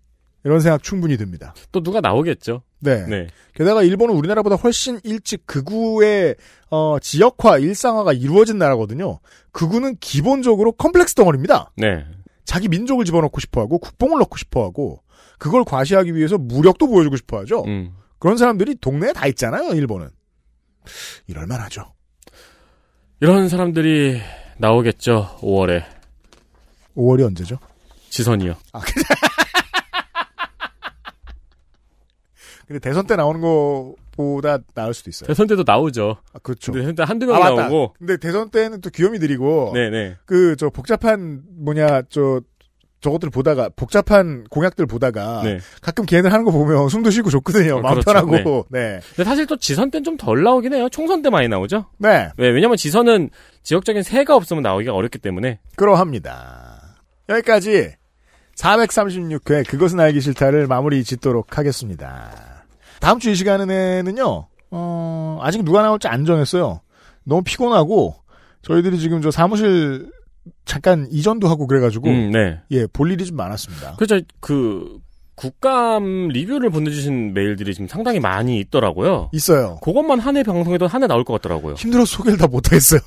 이런 생각 충분히 듭니다. 또 누가 나오겠죠. 네. 네. 게다가 일본은 우리나라보다 훨씬 일찍 극우의 어, 지역화, 일상화가 이루어진 나라거든요. 극우는 기본적으로 컴플렉스 덩어리입니다. 네. 자기 민족을 집어넣고 싶어하고 국뽕을 넣고 싶어하고 그걸 과시하기 위해서 무력도 보여주고 싶어하죠. 음. 그런 사람들이 동네에 다 있잖아요. 일본은 이럴만하죠. 이런 사람들이 나오겠죠. 5월에 5월이 언제죠? 지선이요. 근데 대선 때 나오는 것보다 나을 수도 있어요. 대선 때도 나오죠. 아, 그렇죠. 근데 일단 한두 명 아. 나오고. 근데 대선 때는 또 귀요미들이고 네네. 그 저 복잡한 뭐냐 저 저것들 보다가 복잡한 공약들 보다가 네. 가끔 걔네들 하는 거 보면 숨도 쉬고 좋거든요. 어, 마음 그렇죠. 편하고. 네. 근데 사실 또 지선 때는 좀 덜 나오긴 해요. 총선 때 많이 나오죠. 네. 네, 왜냐면 지선은 지역적인 세가 없으면 나오기가 어렵기 때문에. 그러합니다. 여기까지 436회 그것은 알기 싫다를 마무리 짓도록 하겠습니다. 다음 주 이 시간에는요, 어, 아직 누가 나올지 안 정했어요. 너무 피곤하고, 저희들이 지금 저 사무실 잠깐 이전도 하고 그래가지고, 음, 네. 예, 볼 일이 좀 많았습니다. 그죠, 그, 국감 리뷰를 보내주신 메일들이 지금 상당히 많이 있더라고요. 있어요. 그것만 한 해 방송에도 한 해 나올 것 같더라고요. 힘들어서 소개를 다 못하겠어요.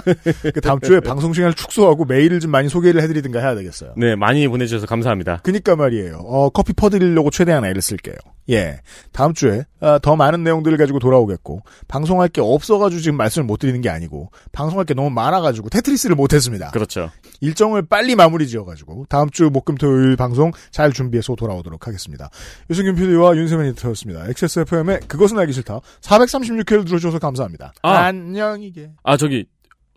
그 다음 주에 방송 시간을 축소하고 메일을 좀 많이 소개를 해드리든가 해야 되겠어요. 네, 많이 보내주셔서 감사합니다. 그니까 말이에요. 어, 커피 퍼드리려고 최대한 애를 쓸게요. 예. 다음 주에 아, 더 많은 내용들을 가지고 돌아오겠고 방송할 게 없어가지고 지금 말씀을 못 드리는 게 아니고 방송할 게 너무 많아가지고 테트리스를 못했습니다. 그렇죠. 일정을 빨리 마무리 지어가지고 다음 주 목금토요일 방송 잘 준비해서 돌아오도록 하겠습니다. 유승균 PD와 윤세민 에디터였습니다. XSFM의 그것은 알기 싫다 436회를 들어주셔서 감사합니다. 아. 안녕히게. 아, 저기,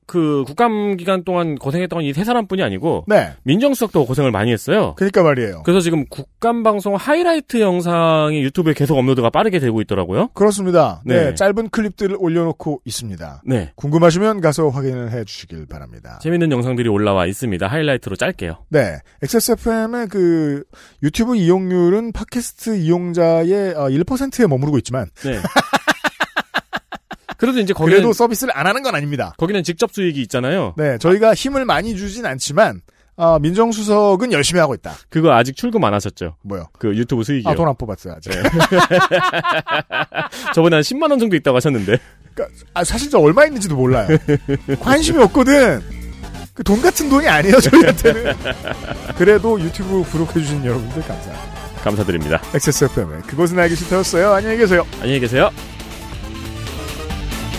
그, 국감 기간 동안 고생했던 이 세 사람뿐이 아니고. 네. 민정수석도 고생을 많이 했어요. 그니까 말이에요. 그래서 지금 국감 방송 하이라이트 영상이 유튜브에 계속 업로드가 빠르게 되고 있더라고요. 그렇습니다. 네. 네. 짧은 클립들을 올려놓고 있습니다. 네. 궁금하시면 가서 확인을 해주시길 바랍니다. 재밌는 영상들이 올라와 있습니다. 하이라이트로 짧게요. 네. XSFM의 그 유튜브 이용률은 팟캐스트 이용자의 어, 1%에 머무르고 있지만 네. 그래도 이제 거기는 그래도 서비스를 안 하는 건 아닙니다. 거기는 직접 수익이 있잖아요. 네, 저희가 힘을 많이 주진 않지만 어, 민정수석은 열심히 하고 있다. 그거 아직 출금 안 하셨죠? 뭐요? 그 유튜브 수익이요. 아, 돈 안 뽑았어요, 아직. 저번에 한 10만 원 정도 있다고 하셨는데. 그러니까, 아, 사실 저 얼마 있는지도 몰라요. 관심이 없거든. 그 돈 같은 돈이 아니에요, 저희한테는. 그래도 유튜브 구독해주신 여러분들 감사합니다. 감사드립니다. XSFM의 그것은 알기 싫다였어요. 안녕히 계세요. 안녕히 계세요.